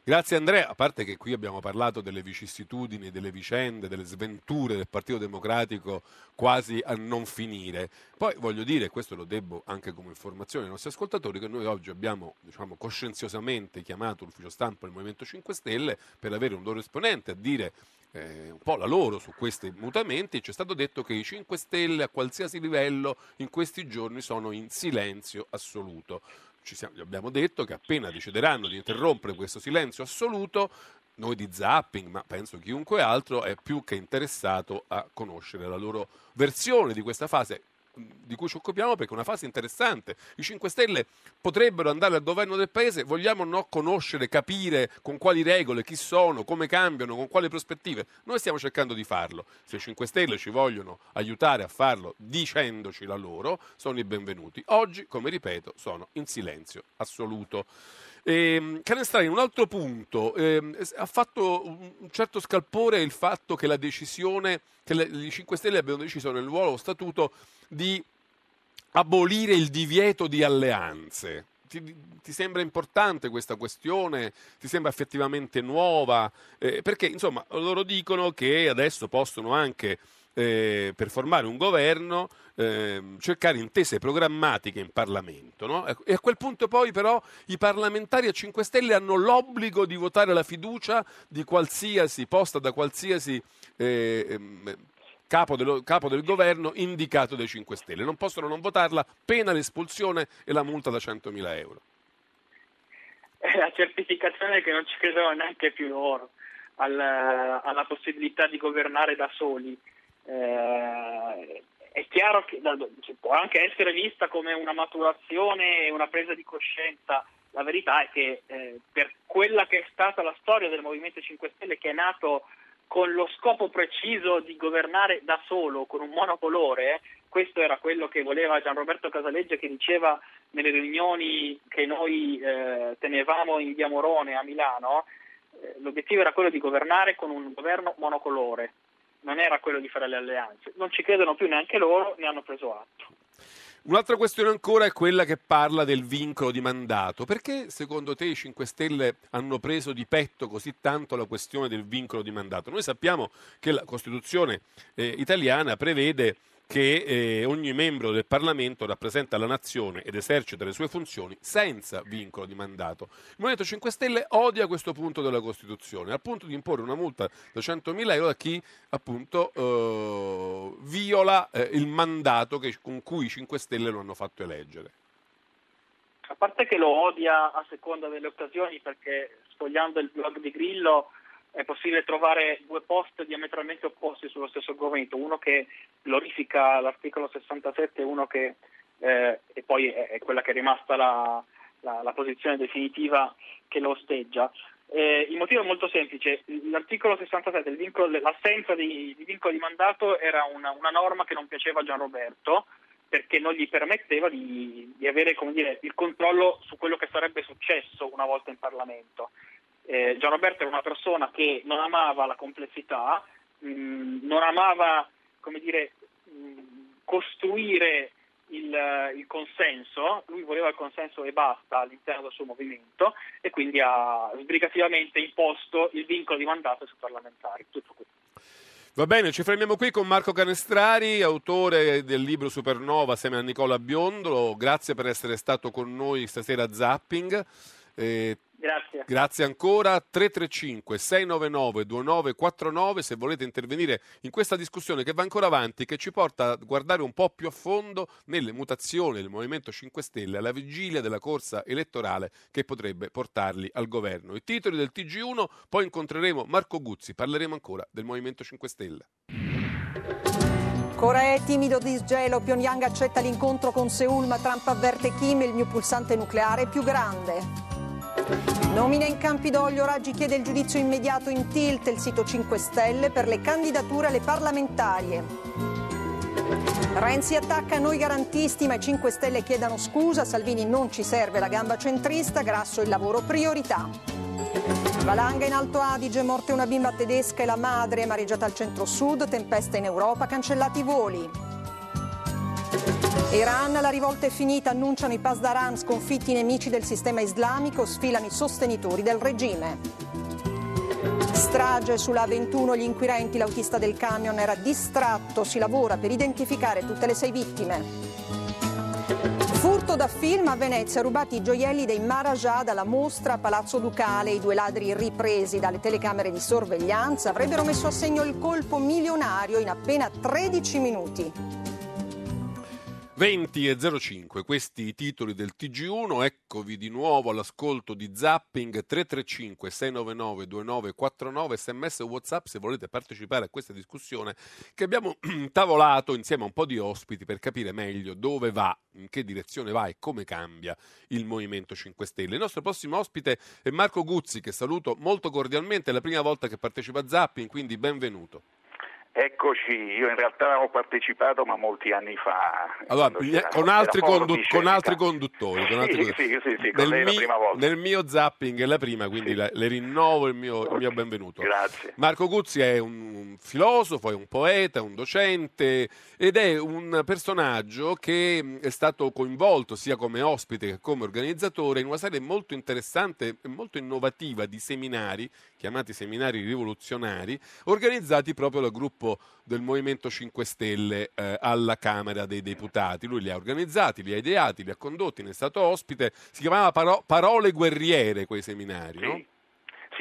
Grazie Andrea, a parte che qui abbiamo parlato delle vicissitudini, delle vicende, delle sventure del Partito Democratico quasi a non finire. Poi voglio dire, questo lo debbo anche come informazione ai nostri ascoltatori, che noi oggi abbiamo diciamo, coscienziosamente chiamato l'ufficio stampa del Movimento 5 Stelle per avere un loro esponente a dire eh, un po' la loro su questi mutamenti. Ci è stato detto che i 5 Stelle a qualsiasi livello in questi giorni sono in silenzio assoluto siamo, abbiamo detto che appena decideranno di interrompere questo silenzio assoluto, noi di Zapping, ma penso chiunque altro, è più che interessato a conoscere la loro versione di questa fase di cui ci occupiamo perché è una fase interessante. I 5 Stelle potrebbero andare al governo del paese, vogliamo no conoscere, capire con quali regole, chi sono, come cambiano, con quali prospettive. Noi stiamo cercando di farlo. Se i 5 Stelle ci vogliono aiutare a farlo dicendoci la loro, sono i benvenuti. Oggi, come ripeto, sono in silenzio assoluto. Eh, Canestrai, un altro punto, eh, ha fatto un certo scalpore il fatto che la decisione, che i 5 Stelle abbiano deciso nel nuovo statuto di abolire il divieto di alleanze. Ti, ti, sembra importante questa questione? Ti sembra effettivamente nuova? Eh, perché insomma loro dicono che adesso possono anche eh, per formare un governo eh, cercare intese programmatiche in Parlamento. No? E a quel punto poi però i parlamentari a 5 Stelle hanno l'obbligo di votare la fiducia di qualsiasi posta da qualsiasi eh, ehm, capo, dello, capo del governo indicato dai 5 Stelle. Non possono non votarla, pena l'espulsione e la multa da 100.000 euro.
È la certificazione che non ci credono neanche più loro alla, alla possibilità di governare da soli eh, è chiaro che può anche essere vista come una maturazione e una presa di coscienza. La verità è che eh, per quella che è stata la storia del Movimento 5 Stelle, che è nato con lo scopo preciso di governare da solo, con un monocolore, questo era quello che voleva Gianroberto Casalegge che diceva nelle riunioni che noi eh, tenevamo in Via Morone a Milano, eh, l'obiettivo era quello di governare con un governo monocolore non era quello di fare le alleanze. Non ci credono più neanche loro, ne hanno preso atto.
Un'altra questione ancora è quella che parla del vincolo di mandato. Perché secondo te i 5 Stelle hanno preso di petto così tanto la questione del vincolo di mandato? Noi sappiamo che la Costituzione eh, italiana prevede che eh, ogni membro del Parlamento rappresenta la nazione ed esercita le sue funzioni senza vincolo di mandato. Il Movimento 5 Stelle odia questo punto della Costituzione, al punto di imporre una multa da 100.000 euro a chi appunto eh, viola eh, il mandato che, con cui i 5 Stelle lo hanno fatto eleggere.
A parte che lo odia a seconda delle occasioni, perché sfogliando il blog di Grillo è possibile trovare due post diametralmente opposti sullo stesso argomento, uno che glorifica l'articolo 67 e uno che eh, e poi è, è, quella che è rimasta la, la, la posizione definitiva che lo osteggia. Eh, il motivo è molto semplice, l'articolo 67, vincolo, l'assenza di, di, vincolo di mandato era una, una, norma che non piaceva a Gianroberto perché non gli permetteva di, di avere dire, il controllo su quello che sarebbe successo una volta in Parlamento. Eh, Gian Roberto era una persona che non amava la complessità mh, non amava come dire, mh, costruire il, il, consenso, lui voleva il consenso e basta all'interno del suo movimento e quindi ha sbrigativamente imposto il vincolo di mandato sui parlamentari. Tutto qui.
Va bene, ci fermiamo qui con Marco Canestrari, autore del libro Supernova assieme a Nicola Biondolo. Grazie per essere stato con noi stasera a Zapping.
Eh, Grazie.
Grazie ancora. 335 699 2949 se volete intervenire in questa discussione che va ancora avanti, che ci porta a guardare un po' più a fondo nelle mutazioni del Movimento 5 Stelle alla vigilia della corsa elettorale che potrebbe portarli al governo. I titoli del TG1, poi incontreremo Marco Guzzi, parleremo ancora del Movimento 5 Stelle.
Corea è timido disgelo, Pyongyang accetta l'incontro con Seoul, ma Trump avverte Kim, il mio pulsante nucleare è più grande. Nomina in Campidoglio, Raggi chiede il giudizio immediato in tilt, il sito 5 Stelle per le candidature alle parlamentarie. Renzi attacca noi garantisti, ma i 5 Stelle chiedano scusa, Salvini non ci serve la gamba centrista, Grasso il lavoro priorità. Valanga in Alto Adige, morte una bimba tedesca e la madre, mareggiata al centro-sud, tempesta in Europa, cancellati i voli. Iran, la rivolta è finita, annunciano i Pasdaran, sconfitti i nemici del sistema islamico, sfilano i sostenitori del regime. Strage sulla 21, gli inquirenti, l'autista del camion era distratto, si lavora per identificare tutte le sei vittime. Furto da film a Venezia, rubati i gioielli dei Maharaja dalla mostra a Palazzo Ducale. I due ladri ripresi dalle telecamere di sorveglianza avrebbero messo a segno il colpo milionario in appena 13 minuti.
20 e 05, questi i titoli del TG1, eccovi di nuovo all'ascolto di Zapping 335 699 2949 sms o whatsapp se volete partecipare a questa discussione che abbiamo tavolato insieme a un po' di ospiti per capire meglio dove va, in che direzione va e come cambia il Movimento 5 Stelle. Il nostro prossimo ospite è Marco Guzzi che saluto molto cordialmente, è la prima volta che partecipa a Zapping, quindi benvenuto.
Eccoci, io in realtà ho partecipato ma molti anni fa.
Allora, con, altri condu- con, altri conduttori. Con altri
sì, sì, sì, sì, con nel, mi-
nel, mio zapping è la prima, quindi la, le rinnovo il mio, il mio, benvenuto.
Grazie.
Marco Guzzi è un filosofo, è un poeta, un docente ed è un personaggio che è stato coinvolto sia come ospite che come organizzatore in una serie molto interessante e molto innovativa di seminari, chiamati seminari rivoluzionari, organizzati proprio dal gruppo del Movimento 5 Stelle eh, alla Camera dei Deputati. Lui li ha organizzati, li ha ideati, li ha condotti, ne è stato ospite. Si chiamava Paro- Parole Guerriere quei seminari, sì. no?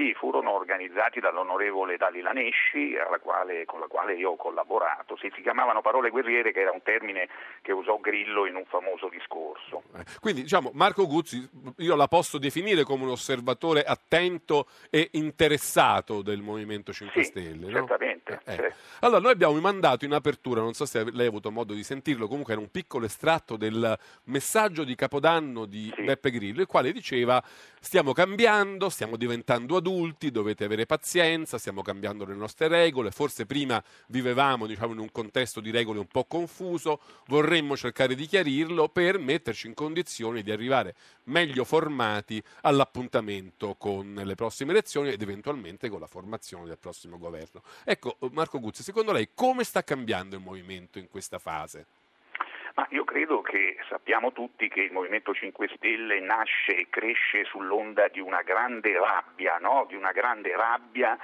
Sì, furono organizzati dall'onorevole Dalila Nesci, quale, con la quale io ho collaborato. Si, si, chiamavano parole guerriere, che era un termine che usò Grillo in un famoso discorso.
Eh, quindi, diciamo, Marco Guzzi, io la posso definire come un osservatore attento e interessato del Movimento 5
sì,
Stelle,
no? Certamente.
Eh, eh. Allora, noi abbiamo mandato in apertura, non so se lei ha avuto modo di sentirlo, comunque era un piccolo estratto del messaggio di Capodanno di sì. Beppe Grillo, il quale diceva stiamo cambiando, stiamo diventando adulti, dovete avere pazienza, stiamo cambiando le nostre regole, forse prima vivevamo diciamo, in un contesto di regole un po' confuso, vorremmo cercare di chiarirlo per metterci in condizioni di arrivare meglio formati all'appuntamento con le prossime elezioni ed eventualmente con la formazione del prossimo governo. Ecco, Marco Guzzi, secondo lei come sta cambiando il movimento in questa fase?
Ma io credo che sappiamo tutti che il Movimento 5 Stelle nasce e cresce sull'onda di una grande rabbia, no? di una grande rabbia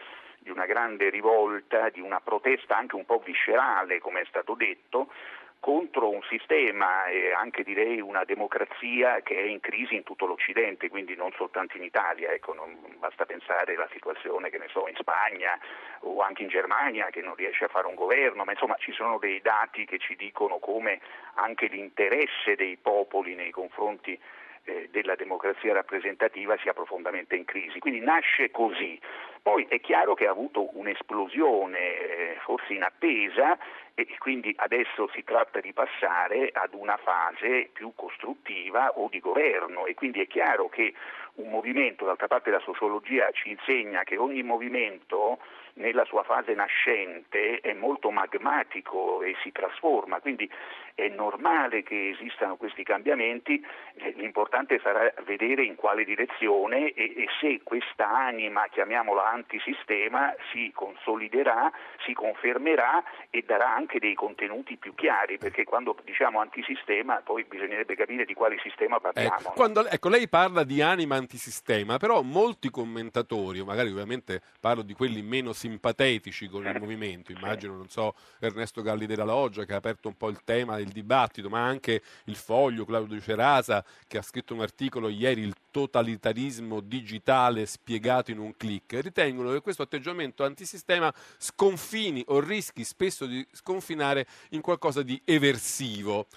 di una grande rivolta, di una protesta anche un po' viscerale, come è stato detto, contro un sistema e anche direi una democrazia che è in crisi in tutto l'Occidente, quindi non soltanto in Italia, ecco, basta pensare alla situazione che ne so in Spagna o anche in Germania che non riesce a fare un governo, ma insomma ci sono dei dati che ci dicono come anche l'interesse dei popoli nei confronti eh, della democrazia rappresentativa sia profondamente in crisi. Quindi nasce così. Poi è chiaro che ha avuto un'esplosione eh, forse inattesa e quindi adesso si tratta di passare ad una fase più costruttiva o di governo e quindi è chiaro che un movimento, d'altra parte la sociologia ci insegna che ogni movimento nella sua fase nascente è molto magmatico e si trasforma, quindi è normale che esistano questi cambiamenti, eh, l'importante sarà vedere in quale direzione e, e se questa anima, chiamiamola antisistema, si consoliderà, si confermerà e darà anche dei contenuti più chiari, perché quando diciamo antisistema poi bisognerebbe capire di quale sistema parliamo.
Ecco, quando, ecco, lei parla di anima antisistema, però molti commentatori, magari ovviamente parlo di quelli meno simpatetici con il movimento, immagino, non so, Ernesto Galli della Loggia che ha aperto un po' il tema del dibattito, ma anche il Foglio, Claudio Cerasa che ha scritto un articolo ieri, il totalitarismo digitale spiegato in un clic, ritengono che questo atteggiamento antisistema sconfini o rischi spesso di sconfinare in qualcosa di eversivo.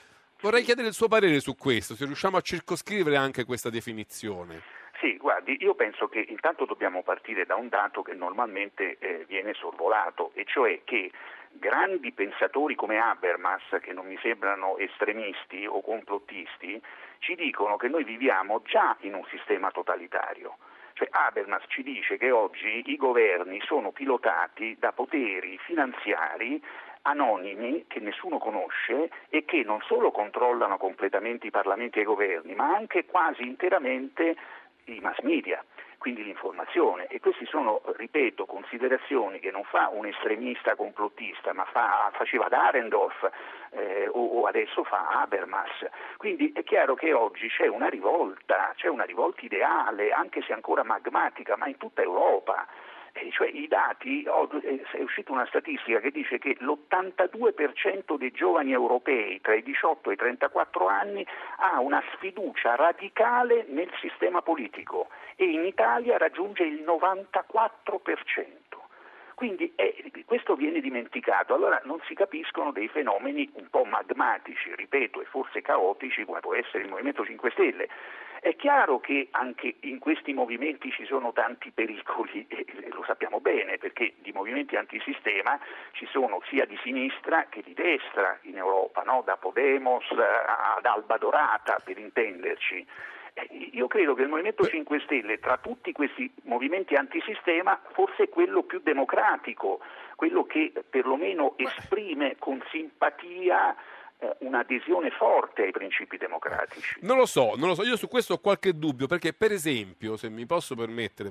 Vorrei chiedere il suo parere su questo, se riusciamo a circoscrivere anche questa definizione.
Sì, guardi, io penso che intanto dobbiamo partire da un dato che normalmente eh, viene sorvolato, e cioè che grandi pensatori come Habermas, che non mi sembrano estremisti o complottisti, ci dicono che noi viviamo già in un sistema totalitario. Cioè Habermas ci dice che oggi i governi sono pilotati da poteri finanziari anonimi che nessuno conosce e che non solo controllano completamente i parlamenti e i governi, ma anche quasi interamente i mass media quindi l'informazione. E queste sono, ripeto, considerazioni che non fa un estremista complottista, ma fa, faceva Darendorf eh, o, o, adesso fa Habermas. Quindi è chiaro che oggi c'è una rivolta, c'è una rivolta ideale, anche se ancora magmatica, ma in tutta Europa. Eh, cioè i dati, eh, è uscita una statistica che dice che l'82% dei giovani europei tra i 18 e i 34 anni ha una sfiducia radicale nel sistema politico e in Italia raggiunge il 94%. Quindi eh, questo viene dimenticato, allora non si capiscono dei fenomeni un po' magmatici, ripeto, e forse caotici come può essere il Movimento 5 Stelle. È chiaro che anche in questi movimenti ci sono tanti pericoli, e lo sappiamo bene, perché di movimenti antisistema ci sono sia di sinistra che di destra in Europa, no? da Podemos ad Alba Dorata per intenderci. Io credo che il Movimento 5 Stelle, tra tutti questi movimenti antisistema, forse è quello più democratico, quello che perlomeno esprime con simpatia eh, un'adesione forte ai principi democratici.
Non lo so, non lo so, io su questo ho qualche dubbio, perché per esempio, se mi posso permettere,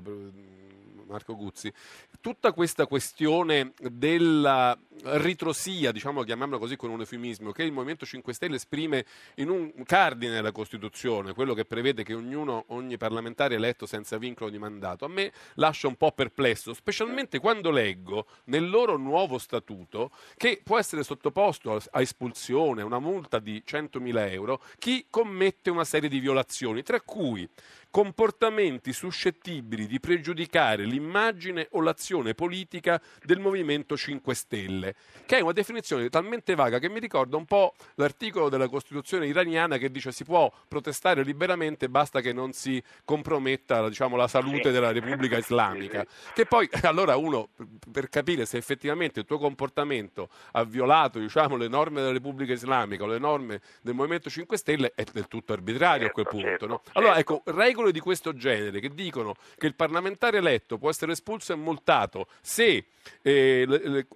Marco Guzzi, tutta questa questione della ritrosia, diciamo chiamiamola così con un eufemismo, che il Movimento 5 Stelle esprime in un cardine della Costituzione, quello che prevede che ognuno, ogni parlamentare è eletto senza vincolo di mandato, a me lascia un po' perplesso, specialmente quando leggo nel loro nuovo statuto che può essere sottoposto a espulsione, a una multa di 100.000 euro, chi commette una serie di violazioni, tra cui comportamenti suscettibili di pregiudicare l'immagine o l'azione politica del Movimento 5 Stelle, che è una definizione talmente vaga che mi ricorda un po' l'articolo della Costituzione iraniana che dice si può protestare liberamente, basta che non si comprometta diciamo, la salute della Repubblica Islamica. Che poi allora uno per capire se effettivamente il tuo comportamento ha violato diciamo, le norme della Repubblica Islamica o le norme del Movimento 5 Stelle è del tutto arbitrario a quel punto.
certo,
no? Allora
certo.
ecco, regole di questo genere che dicono che il parlamentare eletto può essere espulso e multato se eh, le- le-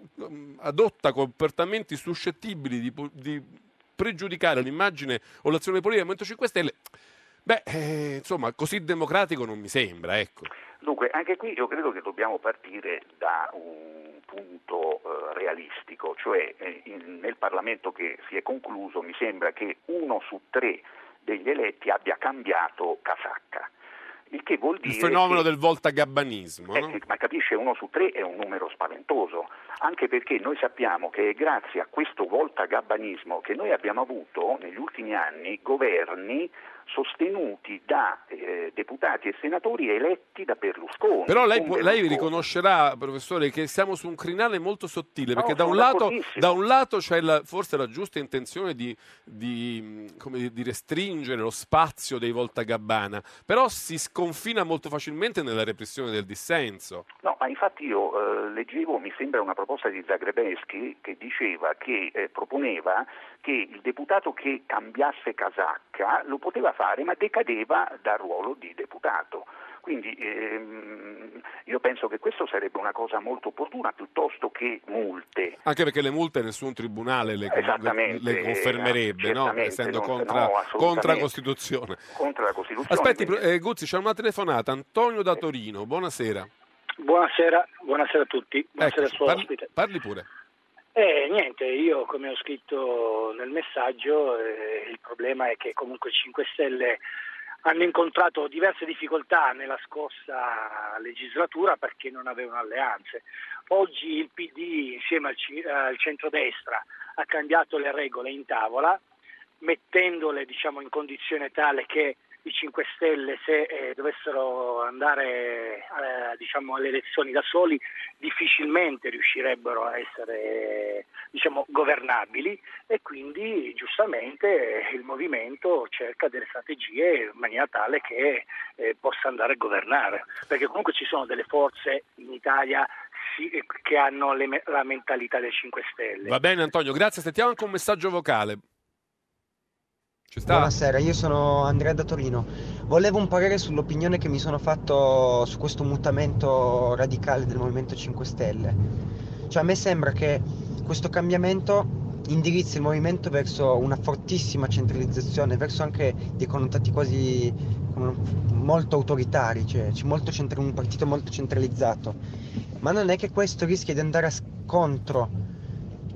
adotta comportamenti suscettibili di, di pregiudicare l'immagine o l'azione politica del Movimento 5 Stelle, beh, eh, insomma, così democratico non mi sembra, ecco.
Dunque, anche qui io credo che dobbiamo partire da un punto eh, realistico, cioè eh, in- nel Parlamento che si è concluso mi sembra che uno su tre degli eletti abbia cambiato casacca. Il che vuol dire
Il fenomeno
che-
del voltagabbanismo,
eh
no?
ma capisce, uno su tre è un numero spaventoso, anche perché noi sappiamo che è grazie a questo voltagabbanismo che noi abbiamo avuto negli ultimi anni governi sostenuti da eh, deputati e senatori eletti da Berlusconi.
Però lei,
con
può- lei
Berlusconi.
riconoscerà, professore, che siamo su un crinale molto sottile,
No,
perché da, un lato, da un lato c'è la- forse la giusta intenzione di, di, dire, di restringere lo spazio dei Voltagabbana, però si sconfina molto facilmente nella repressione del dissenso.
No, ma infatti io eh, leggevo, mi sembra una proposta di Zagrebeschi che diceva che eh, proponeva che il deputato che cambiasse casacca lo poteva fare ma decadeva dal ruolo di deputato. Quindi ehm, io penso che questo sarebbe una cosa molto opportuna piuttosto che multe.
Anche perché le multe nessun tribunale le, le, le confermerebbe, no? essendo contra,
no,
contra Costituzione.
Contra la Costituzione.
Aspetti, eh, Guzzi, c'è una telefonata. Antonio da Torino, buonasera.
Buonasera, buonasera a tutti, buonasera
Ecco,
al suo
parli,
ospite.
parli pure.
Eh, niente, io come ho scritto nel messaggio, eh, il problema è che comunque i 5 Stelle hanno incontrato diverse difficoltà nella scorsa legislatura perché non avevano alleanze. Oggi il PD insieme al, ci- al centrodestra ha cambiato le regole in tavola, mettendole diciamo, in condizione tale che i 5 Stelle se eh, dovessero andare eh, diciamo, alle elezioni da soli difficilmente riuscirebbero a essere diciamo, governabili e quindi giustamente eh, il movimento cerca delle strategie in maniera tale che eh, possa andare a governare perché comunque ci sono delle forze in Italia sì, che hanno le la mentalità dei 5 Stelle.
Va bene Antonio, grazie. Sentiamo anche un messaggio vocale.
Buonasera, io sono Andrea da Torino. Volevo un parere sull'opinione che mi sono fatto su questo mutamento radicale del Movimento 5 Stelle. Cioè a me sembra che questo cambiamento indirizzi il movimento verso una fortissima centralizzazione, verso anche dei connotati quasi molto autoritari, cioè molto centra- un partito molto centralizzato. Ma non è che questo rischia di andare a scontro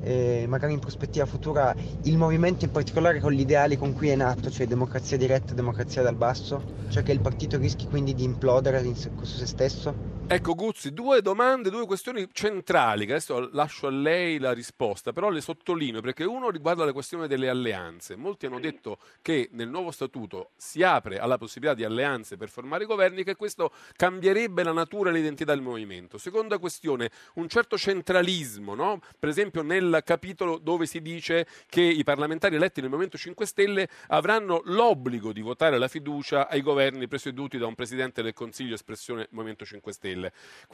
eh, magari in prospettiva futura il movimento in particolare con gli ideali con cui è nato, cioè democrazia diretta, democrazia dal basso, cioè che il partito rischi quindi di implodere in su se stesso?
Ecco Guzzi, due domande, due questioni centrali, che adesso lascio a lei la risposta, però le sottolineo perché uno riguarda la questione delle alleanze. Molti hanno detto che nel nuovo statuto si apre alla possibilità di alleanze per formare governi, che questo cambierebbe la natura e l'identità del movimento. Seconda questione, un certo centralismo, no? per esempio nel capitolo dove si dice che i parlamentari eletti nel Movimento 5 Stelle avranno l'obbligo di votare la fiducia ai governi presieduti da un Presidente del Consiglio espressione Movimento 5 Stelle.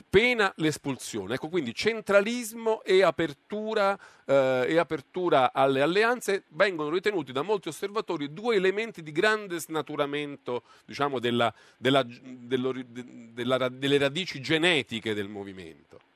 Pena l'espulsione. Ecco, quindi centralismo e apertura, eh, e apertura alle alleanze vengono ritenuti da molti osservatori due elementi di grande snaturamento diciamo, della- della- dello- della- delle radici genetiche del movimento.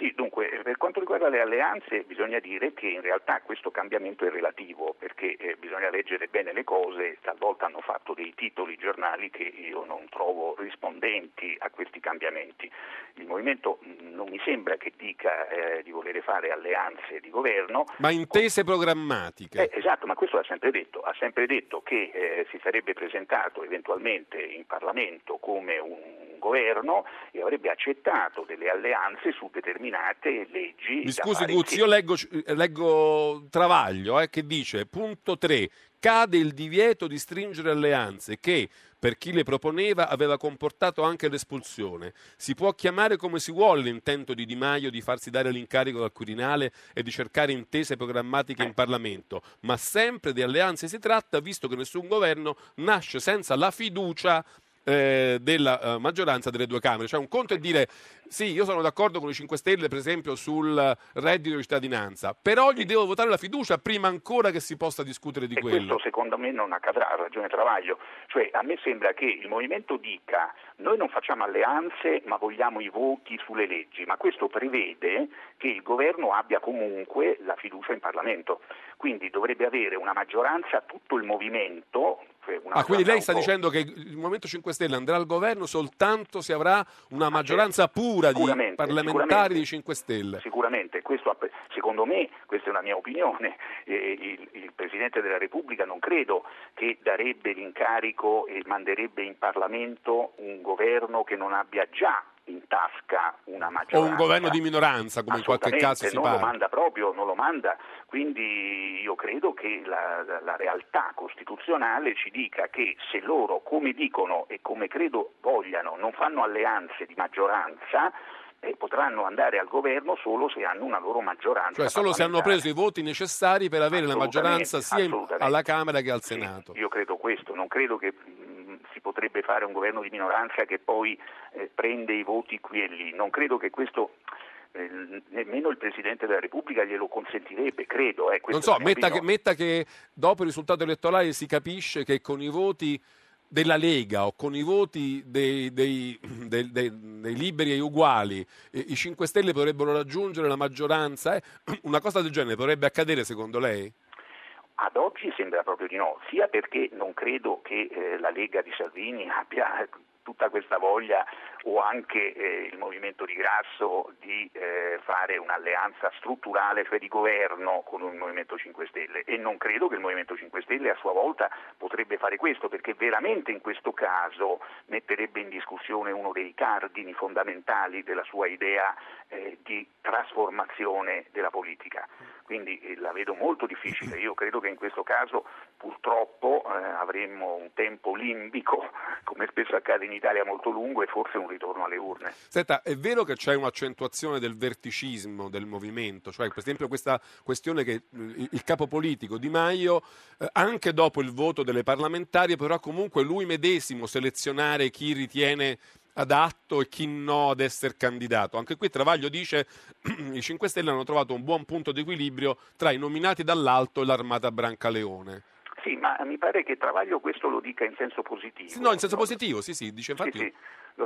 Sì, dunque, per quanto riguarda le alleanze bisogna dire che in realtà questo cambiamento è relativo perché eh, bisogna leggere bene le cose, talvolta hanno fatto dei titoli giornali che io non trovo rispondenti a questi cambiamenti. Il movimento mh, non mi sembra che dica eh, di volere fare alleanze di governo,
Ma intese programmatiche.
eh, esatto, ma questo l'ha sempre detto, ha sempre detto che eh, si sarebbe presentato eventualmente in Parlamento come un governo e avrebbe accettato delle alleanze su determinate leggi.
Mi scusi Guzzi, io leggo, eh, leggo Travaglio eh, che dice, punto 3, cade il divieto di stringere alleanze che, per chi le proponeva, aveva comportato anche l'espulsione. Si può chiamare come si vuole l'intento di Di Maio di farsi dare l'incarico dal Quirinale e di cercare intese programmatiche in Parlamento, ma sempre di alleanze si tratta, visto che nessun governo nasce senza la fiducia eh, della eh, maggioranza delle due Camere. Cioè un conto è dire sì, io sono d'accordo con i 5 Stelle per esempio sul reddito di cittadinanza, però gli devo votare la fiducia prima ancora che si possa discutere di
E
quello.
questo secondo me non accadrà, ha ragione Travaglio. Cioè a me sembra che il movimento dica noi non facciamo alleanze ma vogliamo i voti sulle leggi, ma questo prevede che il governo abbia comunque la fiducia in Parlamento. Quindi dovrebbe avere una maggioranza tutto il movimento.
Ah, quindi lei sta dicendo che il Movimento 5 Stelle andrà al governo soltanto se avrà una maggioranza pura di
Sicuramente,
parlamentari dei 5 Stelle.
Sicuramente, questo, secondo me, questa è una mia opinione, eh, il, il Presidente della Repubblica non credo che darebbe l'incarico e manderebbe in Parlamento un governo che non abbia già in tasca una
O
maggioranza.
un governo di minoranza, come in qualche caso si
non lo
parla.
manda proprio, non lo manda. Quindi io credo che la, la- realtà costituzionale ci dica che se loro, come dicono e come credo vogliano, non fanno alleanze di maggioranza, eh, potranno andare al governo solo se hanno una loro maggioranza.
Cioè solo se hanno preso i voti necessari per avere la maggioranza sia alla Camera che al Senato.
Io credo questo, non credo che mh, si potrebbe fare un governo di minoranza che poi eh, prende i voti qui e lì. Non credo che questo eh, nemmeno il Presidente della Repubblica glielo consentirebbe, credo. eh,
Non so, metta che, metta che dopo il risultato elettorale si capisce che con i voti della Lega o con i voti dei, dei, dei, dei liberi e uguali eh, i 5 Stelle potrebbero raggiungere la maggioranza? Eh? Una cosa del genere potrebbe accadere secondo lei?
Ad oggi sembra proprio di no, sia perché non credo che eh, la Lega di Salvini abbia tutta questa voglia o anche eh, il movimento di Grasso di eh, fare un'alleanza strutturale, cioè di governo con il Movimento 5 Stelle e non credo che il Movimento 5 Stelle a sua volta potrebbe fare questo perché veramente in questo caso metterebbe in discussione uno dei cardini fondamentali della sua idea eh, di trasformazione della politica. Quindi eh, la vedo molto difficile. Io credo che in questo caso purtroppo eh, avremmo un tempo limbico, come spesso accade in Italia, molto lungo e forse un ritorno alle urne.
Senta, è vero che c'è un'accentuazione del verticismo del movimento, cioè per esempio questa questione che il capo politico Di Maio, eh, anche dopo il voto delle parlamentari, però comunque lui medesimo selezionare chi ritiene adatto e chi no ad essere candidato. Anche qui Travaglio dice i 5 Stelle hanno trovato un buon punto di equilibrio tra i nominati dall'alto e l'armata Brancaleone.
Sì, ma mi pare che Travaglio questo lo dica in senso positivo.
No, in senso positivo, sì, sì, dice infatti...
Sì, sì.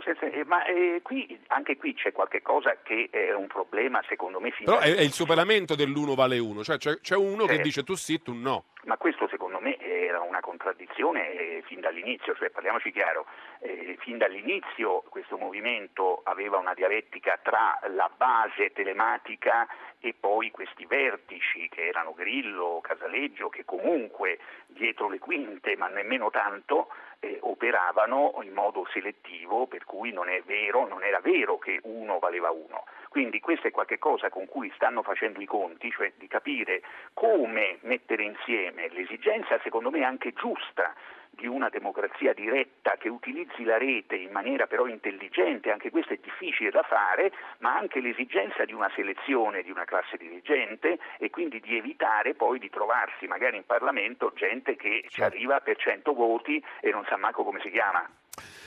Senso, eh, ma eh, qui, anche qui c'è qualche cosa che è un problema, secondo me.
Però è, è il superamento dell'uno vale uno, cioè c'è, c'è uno che dice tu sì, tu no.
Ma questo secondo me era una contraddizione eh, fin dall'inizio, cioè parliamoci chiaro, eh, fin dall'inizio questo movimento aveva una dialettica tra la base telematica e poi questi vertici che erano Grillo, Casaleggio, che comunque dietro le quinte, ma nemmeno tanto, eh, operavano in modo selettivo, per cui non è vero, non era vero che uno valeva uno. Quindi questo è qualcosa con cui stanno facendo i conti, cioè di capire come mettere insieme l'esigenza, secondo me anche giusta, di una democrazia diretta che utilizzi la rete in maniera però intelligente, anche questo è difficile da fare, ma anche l'esigenza di una selezione di una classe dirigente e quindi di evitare poi di trovarsi magari in Parlamento gente che ci arriva per 100 voti e non sa manco come si chiama.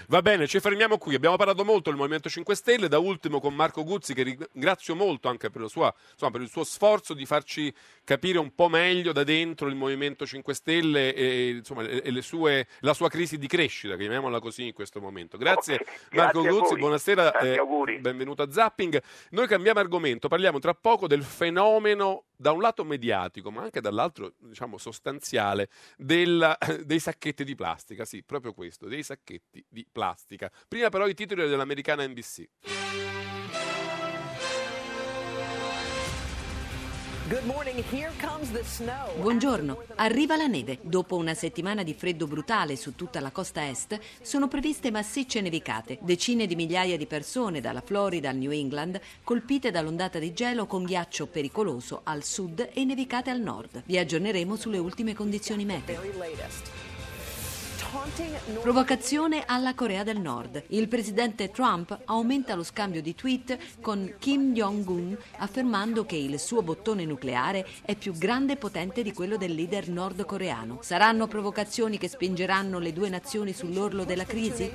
Va bene, ci fermiamo qui. Abbiamo parlato molto del Movimento 5 Stelle, da ultimo con Marco Guzzi, che ringrazio molto anche per, sua, insomma, per, il suo sforzo di farci capire un po' meglio da dentro il Movimento 5 Stelle e, insomma, e sue, la sua crisi di crescita, chiamiamola così in questo momento. Grazie, okay,
Marco
grazie Guzzi, buonasera,
eh,
benvenuto a Zapping. Noi cambiamo argomento, parliamo tra poco del fenomeno da un lato mediatico, ma anche dall'altro diciamo, sostanziale, della, dei sacchetti di plastica. Sì, proprio questo, dei sacchetti di plastica. Prima però i titoli dell'americana NBC.
Buongiorno, arriva la neve. Dopo una settimana di freddo brutale su tutta la costa est, sono previste massicce nevicate. Decine di migliaia di persone, dalla Florida al New England, colpite dall'ondata di gelo con ghiaccio pericoloso al sud e nevicate al nord. Vi aggiorneremo sulle ultime condizioni meteo. Provocazione alla Corea del Nord. Il presidente Trump aumenta lo scambio di tweet con Kim Jong-un affermando che il suo bottone nucleare è più grande e potente di quello del leader nordcoreano. Saranno provocazioni che spingeranno le due nazioni sull'orlo della crisi?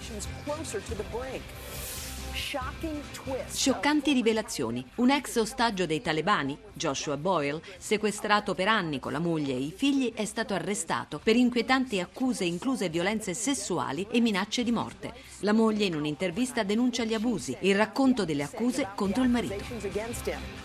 Scioccanti rivelazioni. Un ex ostaggio dei talebani, Joshua Boyle, sequestrato per anni con la moglie e i figli, è stato arrestato per inquietanti accuse incluse violenze sessuali e minacce di morte. La moglie in un'intervista denuncia gli abusi, il racconto delle accuse contro il marito.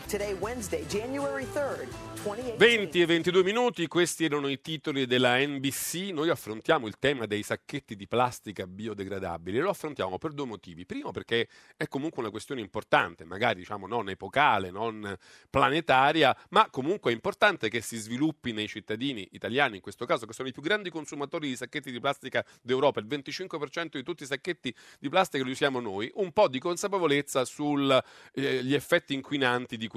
20 e 22 minuti, questi erano i titoli della NBC. Noi affrontiamo il tema dei sacchetti di plastica biodegradabili lo affrontiamo per due motivi. Primo perché è comunque una questione importante, magari diciamo non epocale, non planetaria, ma comunque è importante che si sviluppi nei cittadini italiani, in questo caso che sono i più grandi consumatori di sacchetti di plastica d'Europa, il 25% di tutti i sacchetti di plastica li usiamo noi, un po' di consapevolezza sugli eh, effetti inquinanti di questo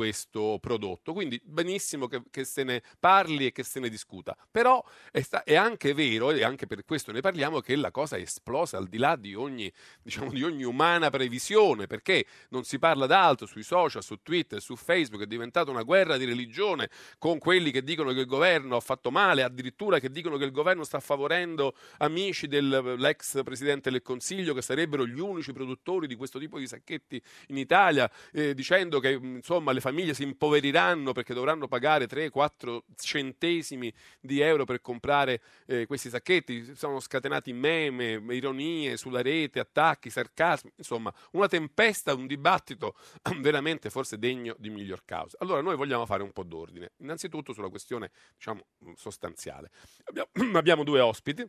prodotto. Quindi benissimo che che, se ne parli e che se ne discuta. Però è, sta- è, anche vero, e anche per questo ne parliamo, che la cosa è esplosa al di là di ogni, diciamo, di ogni umana previsione, perché non si parla d'altro sui social, su Twitter, su Facebook, è diventata una guerra di religione con quelli che dicono che il governo ha fatto male, addirittura che dicono che il governo sta favorendo amici dell'ex presidente del Consiglio che sarebbero gli unici produttori di questo tipo di sacchetti in Italia, eh, dicendo che insomma le famiglie si impoveriranno perché dovranno pagare 3-4 centesimi di euro per comprare eh, questi sacchetti. Sono scatenati meme, ironie sulla rete, attacchi, sarcasmi, insomma, una tempesta, un dibattito veramente forse degno di miglior causa. Allora noi vogliamo fare un po' d'ordine, innanzitutto sulla questione diciamo, sostanziale. Abbiamo, abbiamo due ospiti.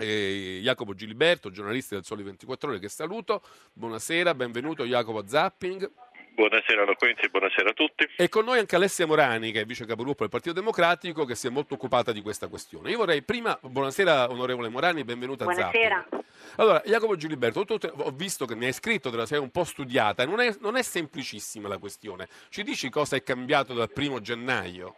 Eh, Jacopo Giliberto, giornalista del Sole 24 Ore, che saluto. Buonasera, benvenuto Jacopo Zapping.
Buonasera Loquenzi, buonasera a tutti.
E con noi anche Alessia Morani, che è vice capogruppo del Partito Democratico, che si è molto occupata di questa questione. Io vorrei prima, buonasera onorevole Morani, benvenuta
buonasera.
a Zapping. Allora, Jacopo Giliberto, tu, ho visto che mi hai scritto, te la sei un po' studiata, non è, non è semplicissima la questione. Ci dici cosa è cambiato dal primo gennaio?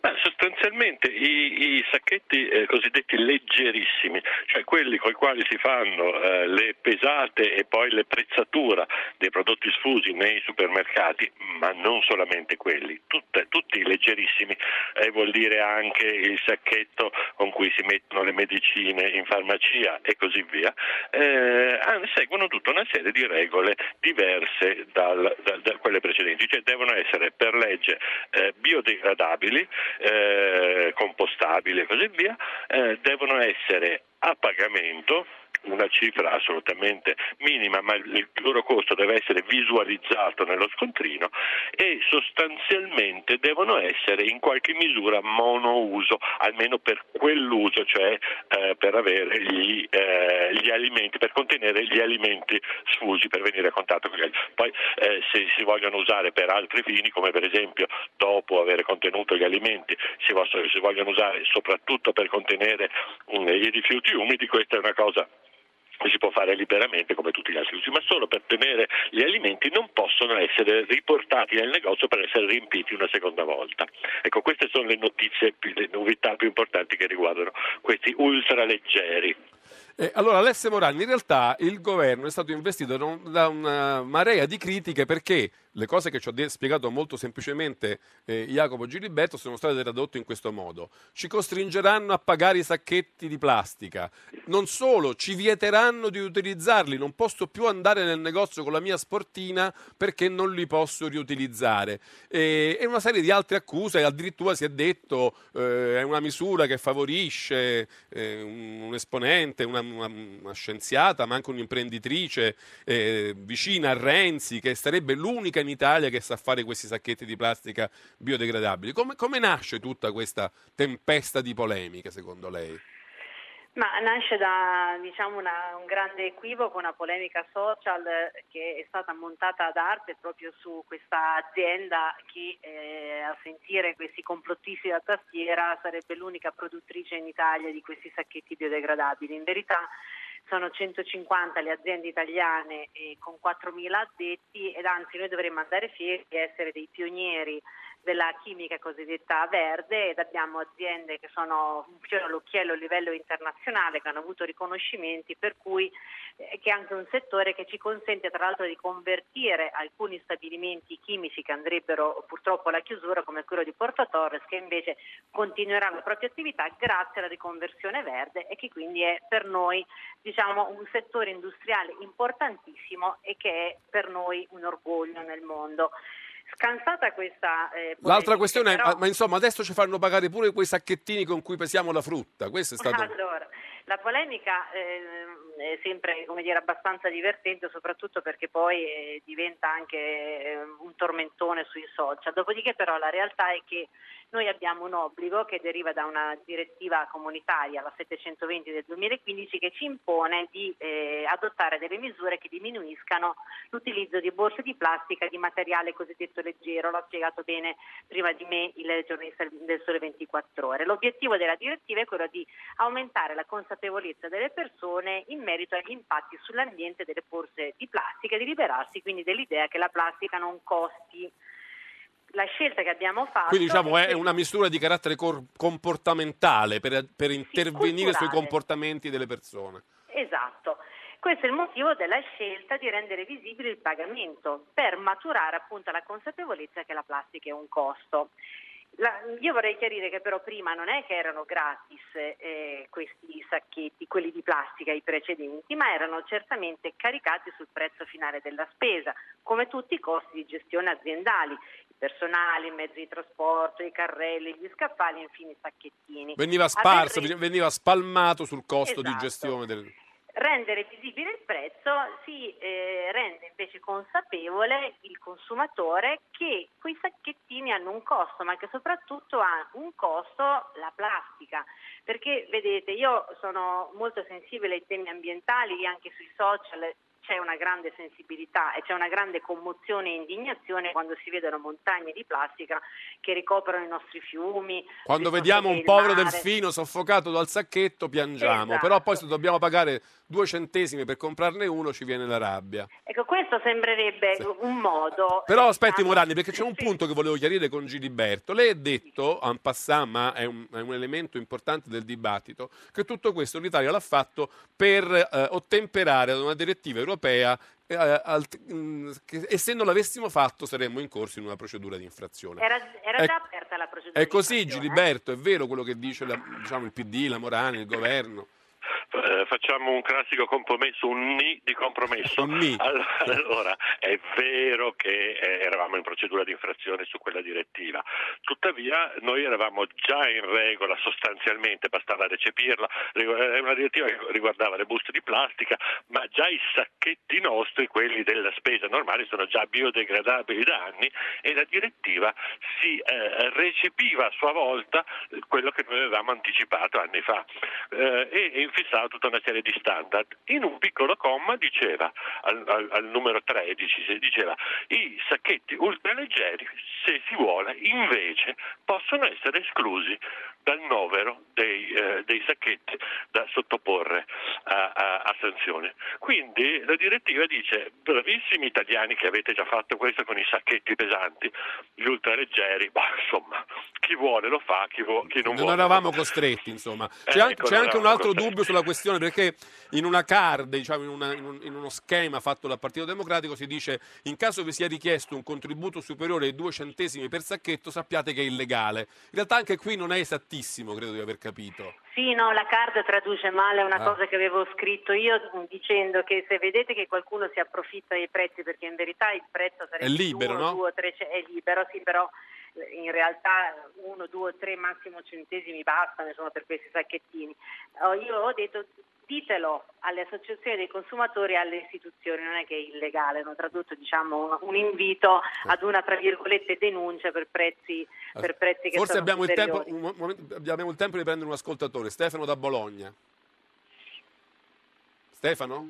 Ma sostanzialmente i, i sacchetti eh, cosiddetti leggerissimi, cioè quelli con i quali si fanno eh, le pesate e poi le prezzatura dei prodotti sfusi nei supermercati, ma non solamente quelli, tutte, tutti leggerissimi, eh, vuol dire anche il sacchetto con cui si mettono le medicine in farmacia e così via, eh, seguono tutta una serie di regole diverse da, da quelle precedenti, cioè devono essere per legge eh, biodegradabili, eh, compostabili e così via, eh, devono essere a pagamento una cifra assolutamente minima, ma il loro costo deve essere visualizzato nello scontrino e sostanzialmente devono essere in qualche misura monouso, almeno per quell'uso, cioè eh, per avere gli, eh, gli, alimenti, per contenere gli alimenti sfusi, per venire a contatto con gli altri. Poi eh, se si vogliono usare per altri fini, come per esempio dopo aver contenuto gli alimenti, si vogliono usare soprattutto per contenere um, i rifiuti umidi, questa è una cosa si può fare liberamente come tutti gli altri usi, ma solo per tenere gli alimenti non possono essere riportati nel negozio per essere riempiti una seconda volta. Ecco, queste sono le notizie, le novità più importanti che riguardano questi ultraleggeri.
Eh, allora, Alessio Morani, in realtà il governo è stato investito da una marea di critiche perché le cose che ci ha spiegato molto semplicemente eh, Jacopo Giliberto sono state tradotte in questo modo. Ci costringeranno a pagare i sacchetti di plastica. Non solo, ci vieteranno di utilizzarli. Non posso più andare nel negozio con la mia sportina perché non li posso riutilizzare. E, e una serie di altre accuse. Addirittura si è detto eh, è una misura che favorisce eh, un, un, esponente, una, una, una, scienziata, ma anche un'imprenditrice eh, vicina a Renzi, che sarebbe l'unica in Italia che sa fare questi sacchetti di plastica biodegradabili. Come, come nasce tutta questa tempesta di polemiche, secondo lei?
Ma nasce da diciamo, una, un grande equivoco, una polemica social che è stata montata ad arte proprio su questa azienda che eh, a sentire questi complottisti da tastiera sarebbe l'unica produttrice in Italia di questi sacchetti biodegradabili. In verità sono 150 le aziende italiane eh, con 4.000 addetti ed anzi noi dovremmo andare fieri di essere dei pionieri della chimica cosiddetta verde ed abbiamo aziende che sono un fiore all'occhiello a livello internazionale, che hanno avuto riconoscimenti, per cui eh, che è anche un settore che ci consente tra l'altro di convertire alcuni stabilimenti chimici che andrebbero purtroppo alla chiusura, come quello di Porto Torres, che invece continuerà la propria attività grazie alla riconversione verde e che quindi è per noi diciamo, un settore industriale importantissimo e che è per noi un orgoglio nel mondo. Scansata questa eh,
L'altra questione
però...
è, ma insomma, adesso ci fanno pagare pure quei sacchettini con cui pesiamo la frutta. Questo è stato...
Allora, la polemica eh, è sempre come dire, abbastanza divertente, soprattutto perché poi eh, diventa anche eh, un tormentone sui social. Dopodiché però la realtà è che noi abbiamo un obbligo che deriva da una direttiva comunitaria, la 720 del 2015, che ci impone di eh, adottare delle misure che diminuiscano l'utilizzo di borse di plastica di materiale cosiddetto leggero. L'ha spiegato bene prima di me il giornalista del Sole 24 Ore. L'obiettivo della direttiva è quello di aumentare la consapevolezza delle persone in merito agli impatti sull'ambiente delle borse di plastica e di liberarsi quindi dell'idea che la plastica non costi la scelta che abbiamo fatto.
Quindi diciamo è una misura di carattere cor- comportamentale per, per intervenire
culturale.
sui comportamenti delle persone.
Esatto. Questo è il motivo della scelta di rendere visibile il pagamento per maturare appunto la consapevolezza che la plastica è un costo. La, io vorrei chiarire che però prima non è che erano gratis eh, questi sacchetti, quelli di plastica, i precedenti, ma erano certamente caricati sul prezzo finale della spesa, come tutti i costi di gestione aziendali, il personale, i mezzi di trasporto, i carrelli, gli scaffali infine i sacchettini.
Veniva sparso,
Aver-
veniva spalmato sul costo di
Esatto.
gestione del...
rendere visibile il prezzo si eh, rende invece consapevole il consumatore che quei sacchettini hanno un costo, ma che soprattutto ha un costo la plastica. Perché vedete, io sono molto sensibile ai temi ambientali, anche sui social c'è una grande sensibilità e c'è una grande commozione e indignazione quando si vedono montagne di plastica che ricoprono i nostri fiumi.
Quando vediamo un povero
mare.
delfino soffocato dal sacchetto piangiamo,
Esatto.
però poi se dobbiamo pagare due centesimi per comprarne uno ci viene la rabbia.
Ecco, questo sembrerebbe un modo
Però aspetti Morandi, perché c'è un punto che volevo chiarire con Giliberto. Lei ha detto, en passant, ma è un, è un elemento importante del dibattito, che tutto questo l'Italia l'ha fatto per eh, ottemperare ad una direttiva europea eh, mh, che, e se non l'avessimo fatto saremmo incorsi in una procedura di infrazione.
Era, era
È-
già aperta la procedura.
È
di
così
eh?
Giliberto, è vero quello che dice la- diciamo, il PD, la Morani, il governo.
Eh, facciamo un classico compromesso, un ni di compromesso.
Ni.
All- Allora, è vero che eh, eravamo in procedura di infrazione su quella direttiva, tuttavia noi eravamo già in regola sostanzialmente, bastava recepirla, Rigu- è una direttiva che riguardava le buste di plastica, ma già i sacchetti nostri, quelli della spesa normale, sono già biodegradabili da anni e la direttiva si eh, recepiva a sua volta eh, quello che noi avevamo anticipato anni fa eh, e, e infissava tutta una serie di standard. In un piccolo comma diceva, al, al- al numero 13, si diceva i sacchetti ultraleggeri, se si vuole, invece possono essere esclusi dal novero dei, eh, dei sacchetti da sottoporre a, a- a sanzione. Quindi la direttiva dice, bravissimi italiani che avete già fatto questo con i sacchetti pesanti, gli ultraleggeri, bah, insomma, chi vuole lo fa, chi, vuo- chi non,
Non
vuole
eravamo
lo fa.
costretti, insomma. C'è,
Eh,
anche,
ecco,
c'è
non
anche un
eravamo
altro
costretti.
dubbio sulla questione, perché in una card, diciamo, in, una- in un- in uno schema fatto dal Partito Democratico si dice in caso vi sia richiesto un contributo superiore ai due centesimi per sacchetto sappiate che è illegale. In realtà anche qui non è esattissimo, credo di aver capito.
Sì, no, la card traduce male una
Ah.
cosa che avevo scritto io mh, dicendo che se vedete che qualcuno si approfitta dei prezzi, perché in verità il prezzo sarebbe
È libero,
uno,
no?
due, tre, ce- è libero, sì, però eh, in realtà uno, due, tre, massimo centesimi bastano insomma, per questi sacchettini. Io ho detto ditelo alle associazioni dei consumatori e alle istituzioni, non è che è illegale, hanno tradotto diciamo, un, un invito ad una tra virgolette denuncia per prezzi, per prezzi che
Forse
sono
abbiamo il, tempo, momento- abbiamo il tempo di prendere un ascoltatore, Stefano da Bologna. Stefano?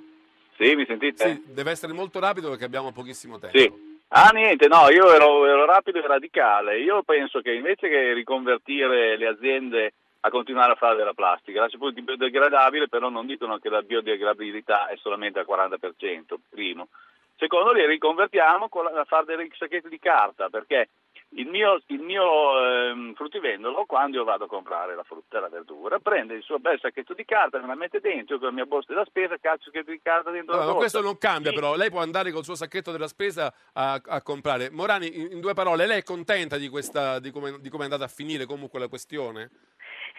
Sì, mi sentite?
Sì, deve essere molto rapido perché abbiamo pochissimo tempo.
Sì. Ah, niente, no, io ero, ero rapido e radicale. Io penso che invece che riconvertire le aziende a continuare a fare della plastica, la si può di biodegradabile, però non dicono che la biodegradabilità è solamente al 40%, primo. Secondo, li riconvertiamo con la- a fare dei sacchetti di carta, perché il mio, il mio ehm, fruttivendolo, quando io vado a comprare la frutta e la verdura, prende il suo bel sacchetto di carta, me la mette dentro, con la mia borsa della spesa, cazzo sacchetto di carta dentro
Allora,
la borsa.
questo non cambia però, lei può andare col suo sacchetto della spesa a, a comprare. Morani, in, in due parole, lei è contenta di, questa, di, come, di come è andata a finire comunque la questione?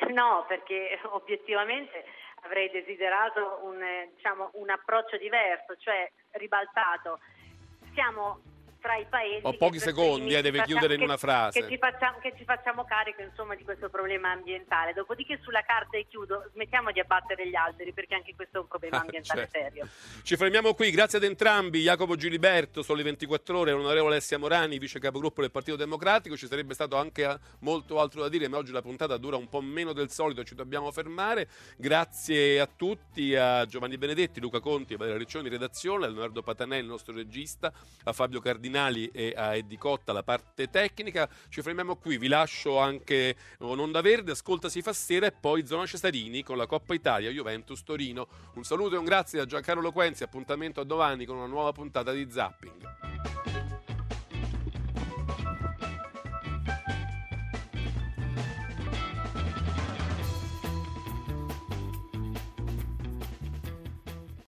No, perché obiettivamente avrei desiderato un, eh, diciamo, un approccio diverso, cioè ribaltato. Siamo tra i paesi
Ho pochi secondi, eh, deve chiudere in una frase.
Che ci facciamo, che ci facciamo carico insomma, di questo problema ambientale. Dopodiché sulla carta e chiudo, smettiamo di abbattere gli alberi perché anche questo è un problema ambientale
Certo.
serio.
Ci fermiamo qui, grazie ad entrambi, Jacopo Giliberto, Sole 24 Ore, l'onorevole Alessia Morani, vice capogruppo del Partito Democratico, ci sarebbe stato anche eh, molto altro da dire, ma oggi la puntata dura un po' meno del solito, ci dobbiamo fermare. Grazie a tutti, a Giovanni Benedetti, Luca Conti, a Valeria Riccioni, redazione, a Leonardo Patanelli, il nostro regista, a Fabio Cardinali e a Eddie Cotta, la parte tecnica. Ci fermiamo qui, vi lascio anche un'onda verde, ascolta si fa sera e poi Zona Cesarini con la Coppa Italia, Juventus Torino. Un saluto e un grazie da Giancarlo Loquenzi, appuntamento a domani con una nuova puntata di Zapping.